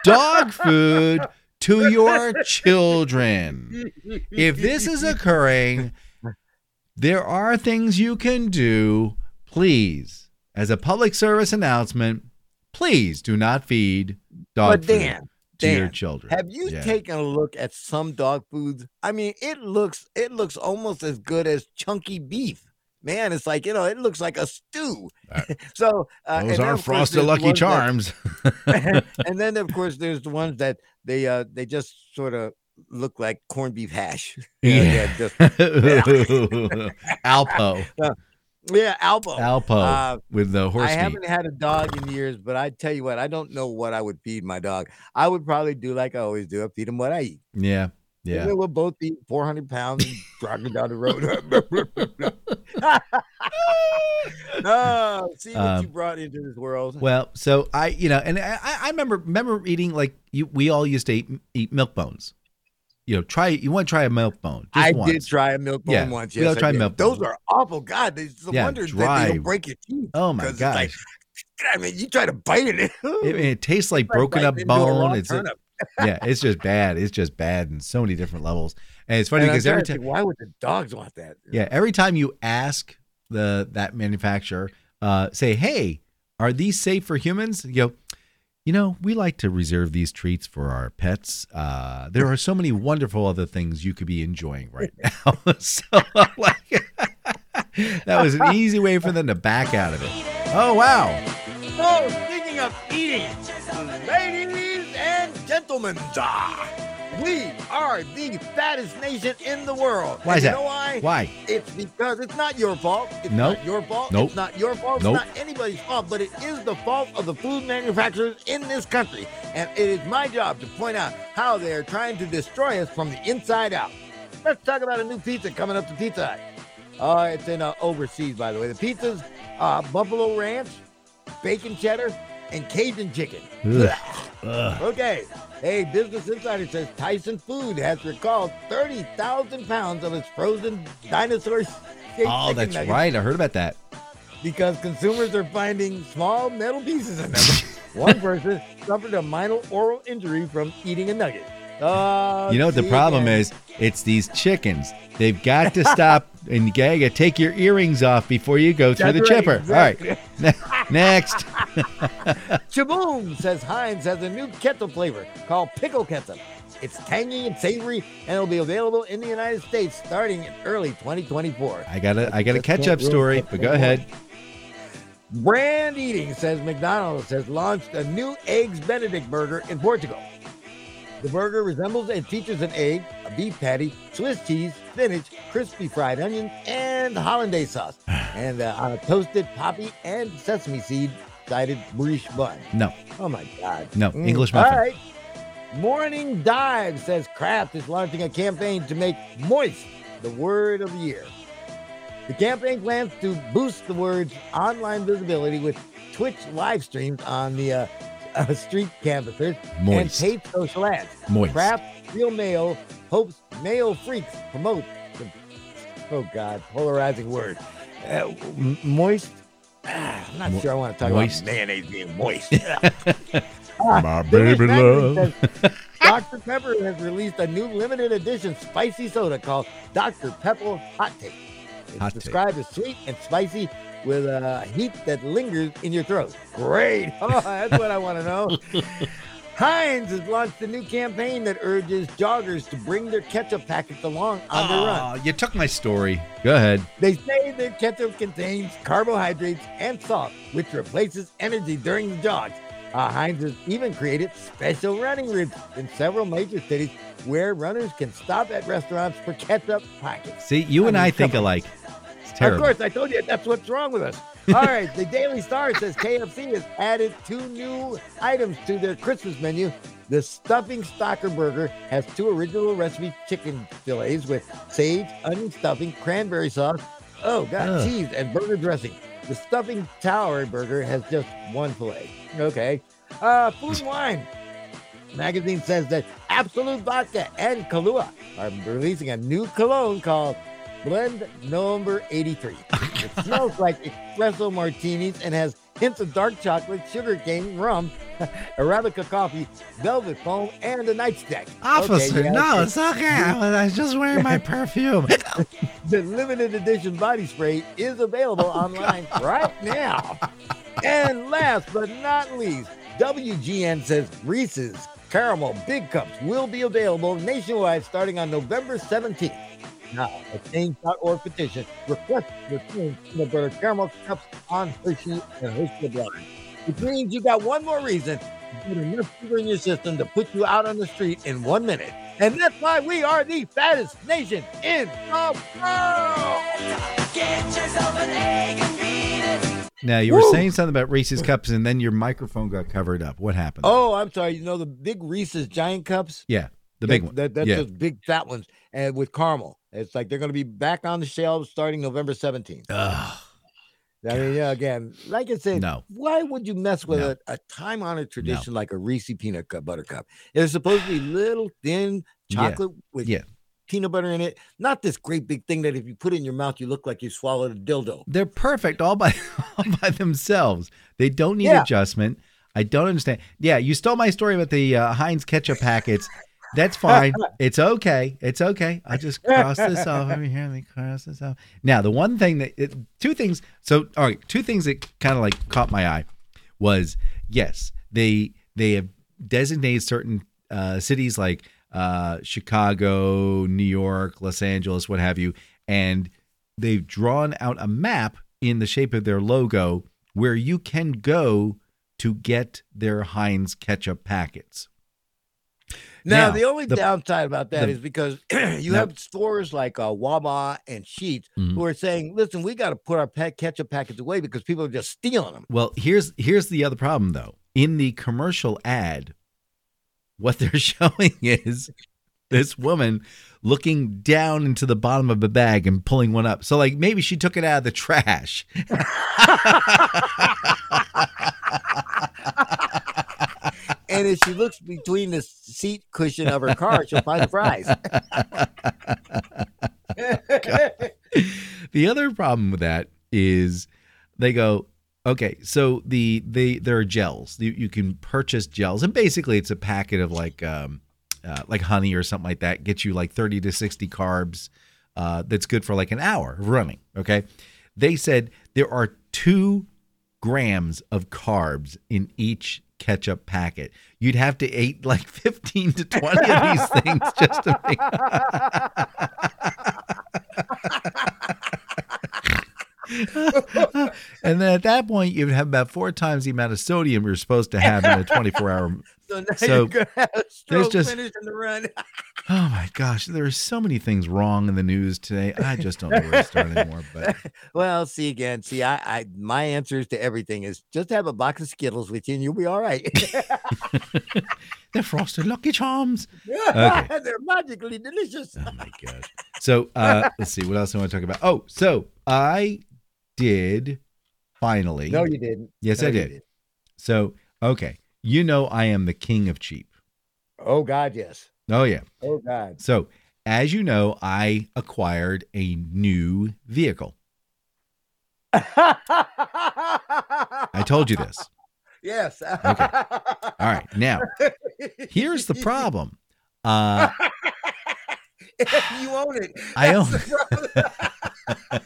[SPEAKER 1] dog food to your children. If this is occurring, there are things you can do. Please, as a public service announcement, please do not feed dog
[SPEAKER 2] But
[SPEAKER 1] food
[SPEAKER 2] Dan,
[SPEAKER 1] to your children.
[SPEAKER 2] Have you
[SPEAKER 1] Yeah.
[SPEAKER 2] taken a look at some dog foods? I mean, it looks it looks almost as good as chunky beef. Man, it's like you know, it looks like a stew. so uh,
[SPEAKER 1] Those are frosted Lucky
[SPEAKER 2] ones that-
[SPEAKER 1] Charms.
[SPEAKER 2] and then of course there's the ones that they uh they just sort of look like corned beef hash.
[SPEAKER 1] Yeah.
[SPEAKER 2] they're just
[SPEAKER 1] Alpo,
[SPEAKER 2] yeah, Alpo.
[SPEAKER 1] Alpo
[SPEAKER 2] Uh,
[SPEAKER 1] with the horse
[SPEAKER 2] I
[SPEAKER 1] meat.
[SPEAKER 2] haven't had a dog in years, but I tell you what, I don't know what I would feed my dog. I would probably do like I always do. I feed him what I eat.
[SPEAKER 1] Yeah, yeah.
[SPEAKER 2] we'll both be 400 pounds and driving down the road. oh, see what
[SPEAKER 1] Um,
[SPEAKER 2] you brought into this world.
[SPEAKER 1] Well, so I, you know, and I, I remember remember eating like you, we all used to eat, eat milk bones. You know, try you want to try a milk bone? Just
[SPEAKER 2] I
[SPEAKER 1] once.
[SPEAKER 2] did try a milk bone
[SPEAKER 1] Yeah,
[SPEAKER 2] once.
[SPEAKER 1] we all
[SPEAKER 2] Yes, I
[SPEAKER 1] tried
[SPEAKER 2] did.
[SPEAKER 1] milk
[SPEAKER 2] Those
[SPEAKER 1] bone.
[SPEAKER 2] are awful. God, it's the
[SPEAKER 1] Yeah,
[SPEAKER 2] wonder that they don't break your teeth.
[SPEAKER 1] Oh my
[SPEAKER 2] it's like! I mean, you try to bite it.
[SPEAKER 1] It, it tastes like broken up
[SPEAKER 2] biting into a raw
[SPEAKER 1] bone. It's
[SPEAKER 2] turnip.
[SPEAKER 1] Yeah, it's just bad. It's just bad in so many different levels. And it's funny
[SPEAKER 2] And
[SPEAKER 1] because every time
[SPEAKER 2] why would the dogs want that?
[SPEAKER 1] yeah, every time you ask the that manufacturer, uh, say, "Hey, are these safe for humans?" You go, You know, we like to reserve these treats for our pets. Uh, there are so many wonderful other things you could be enjoying right now. so, like, that was an easy way for them to back out of it. Oh, wow.
[SPEAKER 2] Oh, speaking of eating, ladies and gentlemen, ah, we are the fattest nation in the world.
[SPEAKER 1] Why
[SPEAKER 2] And
[SPEAKER 1] is
[SPEAKER 2] you
[SPEAKER 1] that?
[SPEAKER 2] know why?
[SPEAKER 1] Why?
[SPEAKER 2] It's because it's not your fault. It's
[SPEAKER 1] Nope.
[SPEAKER 2] not your fault.
[SPEAKER 1] Nope.
[SPEAKER 2] It's not your fault.
[SPEAKER 1] Nope.
[SPEAKER 2] It's not anybody's fault, but it is the fault of the food manufacturers in this country. And it is my job to point out how they are trying to destroy us from the inside out. Let's talk about a new pizza coming up to Pizza Hut. Uh, it's in uh, overseas, by the way. The pizza's uh, buffalo ranch, bacon cheddar, and Cajun chicken.
[SPEAKER 1] Ugh.
[SPEAKER 2] Okay. Hey, Business Insider says Tyson Food has recalled 30,000 pounds of its frozen dinosaur
[SPEAKER 1] Oh, that's
[SPEAKER 2] nuggets
[SPEAKER 1] right. I heard about that.
[SPEAKER 2] because consumers are finding small metal pieces in them. One person suffered a minor oral injury from eating a nugget. Uh,
[SPEAKER 1] You know what the problem is? It's these chickens. They've got to stop and you gotta take your earrings off before you go through
[SPEAKER 2] That's
[SPEAKER 1] the
[SPEAKER 2] right,
[SPEAKER 1] chipper.
[SPEAKER 2] exactly.
[SPEAKER 1] All right. Next.
[SPEAKER 2] Chew Boom says Heinz has a new ketchup flavor called pickle ketchup. It's tangy and savory, and it'll be available in the United States starting in early 2024.
[SPEAKER 1] I got a I got a catch up story, but go ahead.
[SPEAKER 2] Brand Eating says McDonald's has launched a new Eggs Benedict burger in Portugal. The burger resembles and features an egg, a beef patty, Swiss cheese, spinach, crispy fried onions, and hollandaise sauce, and uh, on a toasted poppy and sesame seed sided brioche bun.
[SPEAKER 1] No,
[SPEAKER 2] Oh my God.
[SPEAKER 1] no,
[SPEAKER 2] Mm,
[SPEAKER 1] English muffin.
[SPEAKER 2] right. Marketing Dive says Kraft is launching a campaign to make moist the word of the year. The campaign plans to boost the word's online visibility with Twitch live streams on the uh, uh, street canvassers
[SPEAKER 1] Moist.
[SPEAKER 2] and paid social ads.
[SPEAKER 1] Moist.
[SPEAKER 2] Kraft Real Mayo hopes Mayo Freaks promote the, oh God, polarizing word. Uh, moist? Ah, I'm not
[SPEAKER 1] Mo-
[SPEAKER 2] sure I want to talk
[SPEAKER 1] moist.
[SPEAKER 2] about mayonnaise being moist.
[SPEAKER 5] My baby love.
[SPEAKER 2] says Dr. Pepper has released a new limited edition spicy soda called Dr. Pepper Hot Take. It's
[SPEAKER 1] Hot Take.
[SPEAKER 2] described as sweet and spicy with a heat that lingers in your throat. Great. Oh, that's what I want to know. Heinz has launched a new campaign that urges joggers to bring their ketchup packets along on their run.
[SPEAKER 1] Oh, you took my story. Go ahead.
[SPEAKER 2] They say their ketchup contains carbohydrates and salt, which replaces energy during the jog. Uh, Heinz has even created special running routes in several major cities where runners can stop at restaurants for ketchup packets.
[SPEAKER 1] See, you
[SPEAKER 2] I
[SPEAKER 1] and
[SPEAKER 2] mean,
[SPEAKER 1] I think alike. Terrible.
[SPEAKER 2] Of course, I told you that's what's wrong with us. All right, the Daily Star says KFC has added two new items to their Christmas menu. The stuffing stalker burger has two original recipe chicken fillets with sage, onion stuffing, cranberry sauce, oh god,
[SPEAKER 1] Ugh.
[SPEAKER 2] cheese, and burger dressing. The stuffing tower burger has just one fillet. Okay. Uh, food and wine. Magazine says that Absolut Vodka and Kahlua are releasing a new cologne called Blend Number 83. It smells like espresso martinis and has hints of dark chocolate, sugar cane, rum, Arabica coffee, velvet foam, and a nightstick. Okay, yeah,
[SPEAKER 1] it's okay. I was just wearing my perfume.
[SPEAKER 2] the limited edition body spray is available oh, online right now. And last but not least, WGN says Reese's Caramel Big Cups will be available nationwide starting on November 17th. Now, a change.org petition requests the change peanut butter caramel cups on Hershey and Hershey Blind. Which means you got one more reason to put enough sugar in your system to put you out on the street in one minute. And that's why we are the fattest nation in the world.
[SPEAKER 1] Now you were
[SPEAKER 2] Woo!
[SPEAKER 1] saying something about Reese's cups, and then your microphone got covered up. What happened?
[SPEAKER 2] Oh, I'm sorry. You know the big Reese's giant cups?
[SPEAKER 1] yeah, the big
[SPEAKER 2] That-
[SPEAKER 1] one.
[SPEAKER 2] That, that's
[SPEAKER 1] yeah.
[SPEAKER 2] those big fat ones and with caramel. It's like they're going to be back on the shelves starting November 17th.
[SPEAKER 1] Ugh.
[SPEAKER 2] I mean, yeah, again, like I said,
[SPEAKER 1] No.
[SPEAKER 2] why would you mess with
[SPEAKER 1] No.
[SPEAKER 2] a, a time honored tradition like a Reese peanut cup butter cup? It's supposed to be little thin
[SPEAKER 1] Yeah.
[SPEAKER 2] chocolate with
[SPEAKER 1] Yeah.
[SPEAKER 2] peanut butter in it, not this great big thing that if you put it in your mouth, you look like you swallowed a dildo.
[SPEAKER 1] They're perfect all by all by themselves. They don't need
[SPEAKER 2] Yeah.
[SPEAKER 1] adjustment. I don't understand. Yeah, you stole my story about the uh, Heinz ketchup packets. That's fine. it's okay. It's okay. I just cross this off over here. Let me cross this off. Now, the one thing that it, two things. So, all right, two things that kind of like caught my eye was yes, they they have designated certain uh, cities like uh, Chicago, New York, Los Angeles, what have you, and they've drawn out a map in the shape of their logo where you can go to get their Heinz ketchup packets.
[SPEAKER 2] Now,
[SPEAKER 1] Now,
[SPEAKER 2] the only
[SPEAKER 1] the-
[SPEAKER 2] downside about that
[SPEAKER 1] the-
[SPEAKER 2] is because you have stores like uh, Wawa and Sheetz
[SPEAKER 1] Mhm.
[SPEAKER 2] who are saying, "Listen, we got to put our pet ketchup packets away because people are just stealing them."
[SPEAKER 1] Well, here's here's the other problem though. In the commercial ad, what they're showing is this woman looking down into the bottom of a bag and pulling one up. So like maybe she took it out of the trash.
[SPEAKER 2] And if she looks between the seat cushion of her car, she'll find the fries.
[SPEAKER 1] the other problem with that is they go okay so the they there are gels. You, you can purchase gels. And basically it's a packet of like um uh, like honey or something like that. Gets you like 30 to 60 carbs uh, that's good for like an hour of running okay? They said there are two grams of carbs in each ketchup packet you'd have to eat like 15 to 20 of these things just to make and then at that point, you'd have about four times the amount of sodium you're supposed to have in a 24 hour.
[SPEAKER 2] So now
[SPEAKER 1] So,
[SPEAKER 2] you're gonna have a stroke
[SPEAKER 1] just-
[SPEAKER 2] finishing the run.
[SPEAKER 1] Oh my gosh, there are so many things wrong in the news today. I just don't know where to start anymore. But
[SPEAKER 2] Well, see again. See, I, I my answers to everything is just have a box of Skittles with you, and you'll be all right.
[SPEAKER 1] they're frosted Lucky Charms. Okay.
[SPEAKER 2] They're magically delicious.
[SPEAKER 1] Oh my gosh. So uh, let's see what else do I want to talk about. Oh, so I did finally.
[SPEAKER 2] No, you didn't.
[SPEAKER 1] yes,
[SPEAKER 2] No,
[SPEAKER 1] I
[SPEAKER 2] you
[SPEAKER 1] did. So okay, you know I am the king of cheap.
[SPEAKER 2] Oh God, yes.
[SPEAKER 1] Oh yeah.
[SPEAKER 2] Oh God.
[SPEAKER 1] So, as you know, I acquired a new vehicle. I told you this.
[SPEAKER 2] Yes.
[SPEAKER 1] Okay. All right. Now, here's the problem. Uh,
[SPEAKER 2] you own it.
[SPEAKER 1] I own
[SPEAKER 2] problem.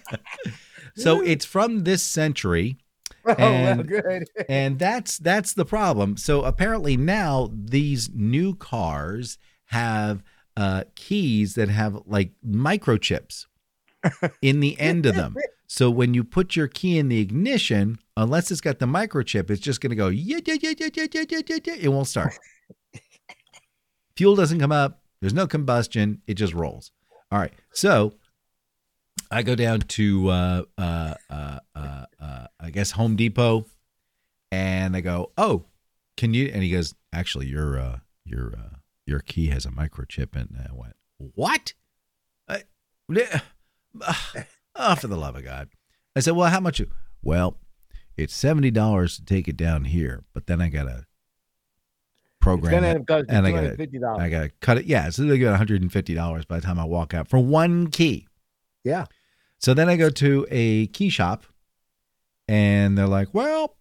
[SPEAKER 1] so it's from this century,
[SPEAKER 2] Oh, well,
[SPEAKER 1] and-
[SPEAKER 2] good.
[SPEAKER 1] and that's that's the problem. So apparently now these new cars have uh, keys that have like microchips in the end of them. So when you put your key in the ignition, unless it's got the microchip, it's just going to go yeah yeah yeah yeah yeah yeah yeah yeah. It won't start. Fuel doesn't come up. There's no combustion. It just rolls. All right. So I go down to uh, uh, uh, uh, uh, I guess Home Depot, and I go, "Oh, can you?" And he goes, "Actually, your uh, your uh, your key has a microchip." In. And I went, "What?" I, oh, for the love of God! I said, "Well, how much?" You? Well, it's seventy dollars to take it down here, but then I gotta
[SPEAKER 2] It's
[SPEAKER 1] program it. and I
[SPEAKER 2] you
[SPEAKER 1] gotta- I gotta cut it. Yeah, so they get one hundred and fifty dollars by the time I walk out for one key.
[SPEAKER 2] Yeah.
[SPEAKER 1] So then I go to a key shop, and they're like, "Well,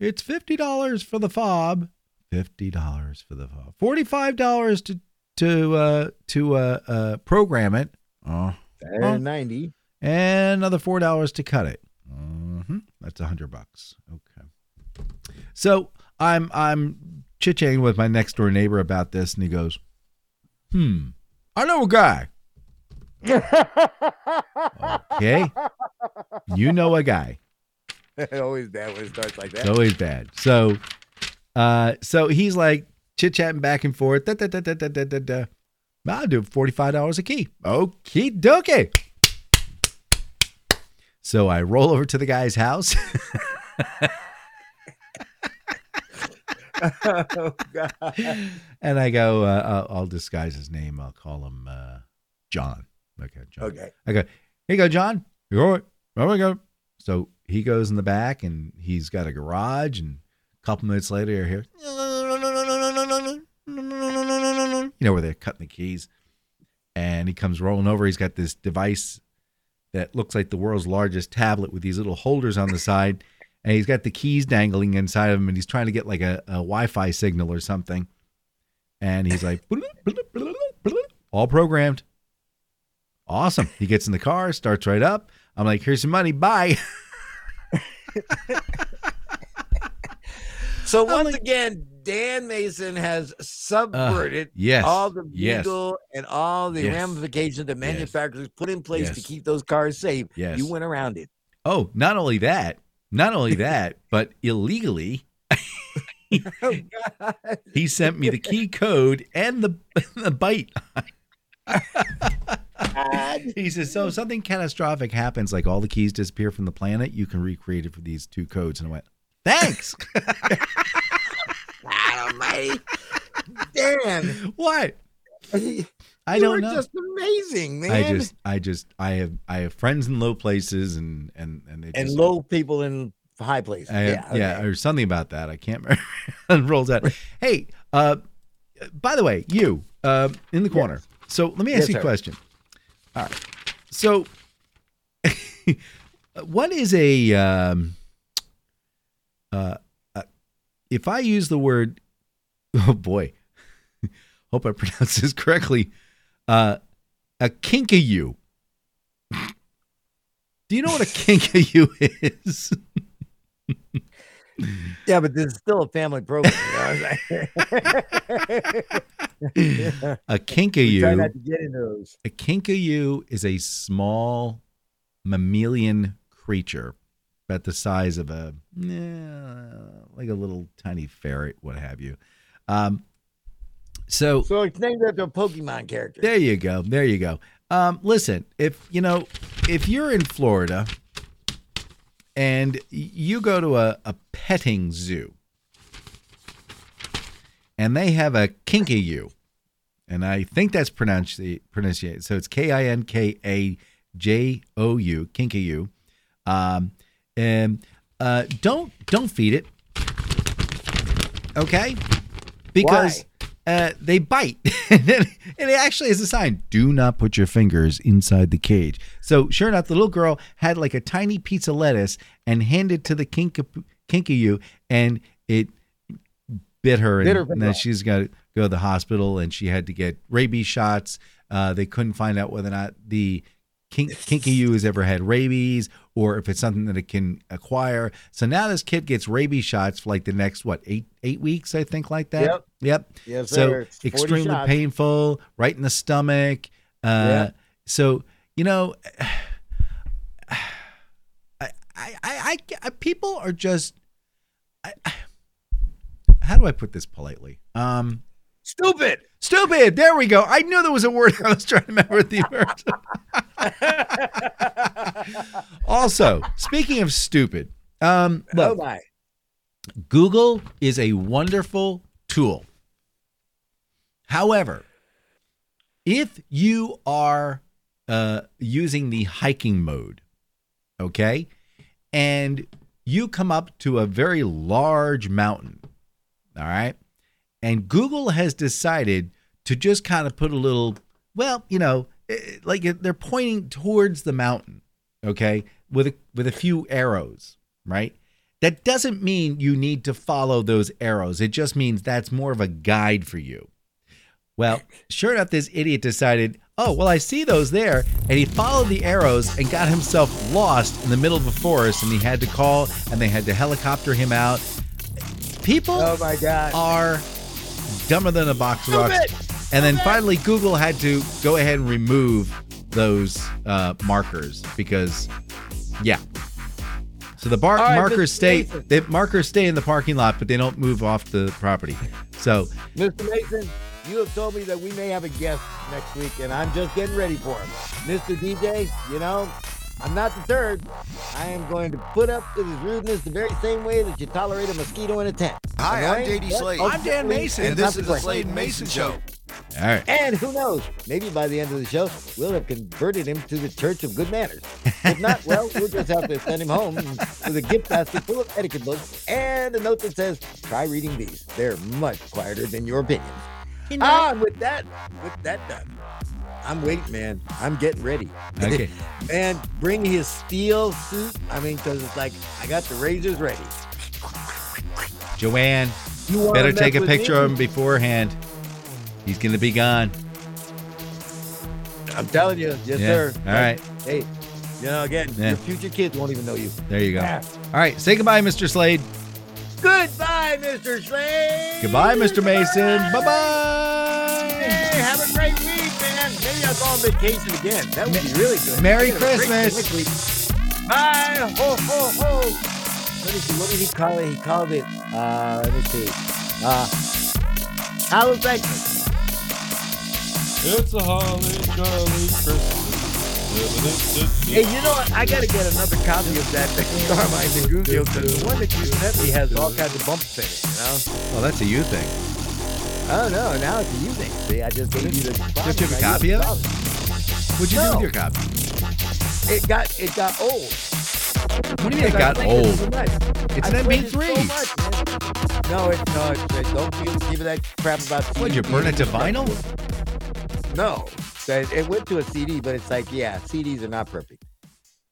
[SPEAKER 1] it's fifty dollars for the fob, fifty dollars for the fob, forty-five dollars to to uh, to uh, uh, program it, oh,
[SPEAKER 2] And ninety.
[SPEAKER 1] and another four dollars to cut it. hmm That's a hundred bucks. Okay. So I'm I'm chit chatting with my next door neighbor about this, and he goes, "Hmm, I know a guy." Okay, you know a guy.
[SPEAKER 2] Always bad when it starts like that.
[SPEAKER 1] It's always bad. So, uh, so he's like chit chatting back and forth. Da, da, da, da, da, da, da, da. I'll do forty five dollars a key. Okie dokie. So I roll over to the guy's house.
[SPEAKER 2] oh God.
[SPEAKER 1] and I go, uh, I'll, I'll disguise his name. I'll call him uh, John. Okay, John.
[SPEAKER 2] Okay.
[SPEAKER 1] I go, here you go, John. You go, there we go. So he goes in the back and he's got a garage. And couple minutes later, you're here, you know, where they're cutting the keys. And he comes rolling over. He's got this device that looks like the world's largest tablet with these little holders on the side. And he's got the keys dangling inside of him. And he's trying to get like a, a Wi Fi signal or something. And he's like, all programmed. Awesome. He gets in the car, starts right up. I'm like, here's some money. Bye.
[SPEAKER 2] So once
[SPEAKER 1] like-
[SPEAKER 2] again, Dan Mayson has uh, subverted
[SPEAKER 1] yes,
[SPEAKER 2] all the
[SPEAKER 1] yes.
[SPEAKER 2] legal and all the
[SPEAKER 1] Yes.
[SPEAKER 2] ramifications that manufacturers put in place to keep those cars safe.
[SPEAKER 1] Yes.
[SPEAKER 2] You went around it.
[SPEAKER 1] Oh, not only that, not only that, but illegally,
[SPEAKER 2] Oh, God.
[SPEAKER 1] he sent me the key code and the the byte. he says, so if something catastrophic happens, like all the keys disappear from the planet, you can recreate it for these two codes. And I went, thanks.
[SPEAKER 2] God almighty. Dan.
[SPEAKER 1] what?
[SPEAKER 2] you
[SPEAKER 1] I don't
[SPEAKER 2] were
[SPEAKER 1] know.
[SPEAKER 2] just amazing, man.
[SPEAKER 1] I just, I just, I have, I have friends in low places, and and and they
[SPEAKER 2] and
[SPEAKER 1] just,
[SPEAKER 2] low people in high places.
[SPEAKER 1] I have-
[SPEAKER 2] yeah,
[SPEAKER 1] yeah,
[SPEAKER 2] okay.
[SPEAKER 1] or something about that. I can't remember. it rolls out. Hey, uh, by the way, you uh, in the corner. So let me ask
[SPEAKER 2] Yes,
[SPEAKER 1] you a
[SPEAKER 2] sir.
[SPEAKER 1] question. All right. So, what is a um, uh, uh, if I use the word? Oh boy, hope I pronounce this correctly. Uh, a kinkajou. Do you know what a kinkajou is?
[SPEAKER 2] yeah, but this is still a family program. You know what I'm saying?
[SPEAKER 1] A
[SPEAKER 2] We try not to get into those.
[SPEAKER 1] A kinkajou is a small mammalian creature, about the size of a eh, like a little tiny ferret, what have you. Um, so
[SPEAKER 2] So it's named after a Pokemon character.
[SPEAKER 1] there you go. There you go. Um, listen, if you know, if you're in Florida and you go to a, a petting zoo and they have a kinkajou, and I think that's pronounced pronunciated. So it's K I N K A J O U, kinkajou. Um, and uh, don't don't feed it, okay? Because uh, they bite, and it actually is a sign: do not put your fingers inside the cage. So sure enough, the little girl had like a tiny piece of lettuce and handed to the kinka, kinkajou, and it bit her, and,
[SPEAKER 2] Bit her
[SPEAKER 1] and then she's got to go to the hospital, and she had to get rabies shots. Uh, they couldn't find out whether or not the kink, you has ever had rabies or if it's something that it can acquire. So now this kid gets rabies shots for like the next what eight eight weeks, I think, like that.
[SPEAKER 2] Yep.
[SPEAKER 1] Yep.
[SPEAKER 2] Yes,
[SPEAKER 1] so
[SPEAKER 2] sir. It's 40
[SPEAKER 1] extremely
[SPEAKER 2] shots.
[SPEAKER 1] painful, right in the stomach. Uh,
[SPEAKER 2] Yeah.
[SPEAKER 1] So you know, I, I, I, I, I people are just. I, I- how do I put this politely? Um,
[SPEAKER 2] Stupid.
[SPEAKER 1] stupid. There we go. I knew there was a word I was trying to remember the word. also, speaking of stupid, um,
[SPEAKER 2] oh
[SPEAKER 1] look,
[SPEAKER 2] my.
[SPEAKER 1] Google is a wonderful tool. However, if you are uh, using the hiking mode, okay, and you come up to a very large mountain, all right, and Google has decided to just kind of put a little, well, you know, eh, like they're pointing towards the mountain, okay, with a, with a few arrows, right? That doesn't mean you need to follow those arrows. It just means that's more of a guide for you. Well, sure enough, this idiot decided, oh, well, I see those there. And he followed the arrows and got himself lost in the middle of a forest. And he had to call and they had to helicopter him out. People
[SPEAKER 2] Oh my God.
[SPEAKER 1] are dumber than a box of rocks. And then finally, Google had to go ahead and remove those uh, markers because, yeah. So the bar-
[SPEAKER 2] right,
[SPEAKER 1] markers stay.
[SPEAKER 2] Mayson.
[SPEAKER 1] The markers stay in the parking lot, but they don't move off the property. So
[SPEAKER 2] Mr. Mayson, you have told me that we may have a guest next week, and I'm just getting ready for him. Mr. DJ, you know, I'm not the third. I am going to put up with his rudeness the very same way that you tolerate a mosquito in a tent.
[SPEAKER 7] Hi, I'm? JD
[SPEAKER 2] But
[SPEAKER 7] Slade. I'm Dan Mayson. And this is
[SPEAKER 2] the
[SPEAKER 7] the Slade Mayson Show.
[SPEAKER 1] all right.
[SPEAKER 2] And who knows? Maybe by the end of the show, we'll have converted him to the Church of Good Manners. If not, well, we'll just have to send him home with a gift basket full of etiquette books and a note that says, try reading these. They're much quieter than your opinions. Ah, and with that, with that done, I'm waiting, man. I'm getting ready.
[SPEAKER 1] Okay.
[SPEAKER 2] man, bring his steel suit. I mean, because it's like, I got the razors ready.
[SPEAKER 1] Joanne,
[SPEAKER 2] You
[SPEAKER 1] better take a picture
[SPEAKER 2] me?
[SPEAKER 1] of him beforehand. He's gonna be gone.
[SPEAKER 2] I'm telling you. Yes,
[SPEAKER 1] Yeah.
[SPEAKER 2] sir.
[SPEAKER 1] All right.
[SPEAKER 2] Hey, you know, again,
[SPEAKER 1] Yeah.
[SPEAKER 2] your future kids won't even know you.
[SPEAKER 1] There you go.
[SPEAKER 2] Yeah.
[SPEAKER 1] All right. Say goodbye, Mr. Slade.
[SPEAKER 2] Goodbye, Mr. Slade.
[SPEAKER 1] Goodbye, Mr. Mayson. Bye bye.
[SPEAKER 2] Hey, have a great week, man. Maybe I'll go on vacation again. That would be really good.
[SPEAKER 1] Merry
[SPEAKER 2] Taking a break
[SPEAKER 1] Christmas.
[SPEAKER 2] Bye. Ho, ho, ho. Let me see. What did he call it? He called it, uh, let me see. Uh, Halloween Christmas.
[SPEAKER 8] It's a holly jolly Christmas.
[SPEAKER 2] Hey, you know what? I got to get another copy of that Carmine the Guzio because the one that you sent me has all kinds of bumps in it, you know?
[SPEAKER 1] Oh, that's a you thing.
[SPEAKER 2] Oh, no. Now it's a you thing. See, I just gave you the.
[SPEAKER 1] Don't you have a copy of it? What'd you do with your copy?
[SPEAKER 2] It got it got old.
[SPEAKER 1] What do you mean it got old? It's an
[SPEAKER 2] played it so
[SPEAKER 1] MP3.
[SPEAKER 2] much, man. no, it's no. It's, it- don't give, give me that crap about.
[SPEAKER 1] What, you burn it to vinyl?
[SPEAKER 2] No, it, it went to a CD, but it's like, yeah, CDs are not perfect.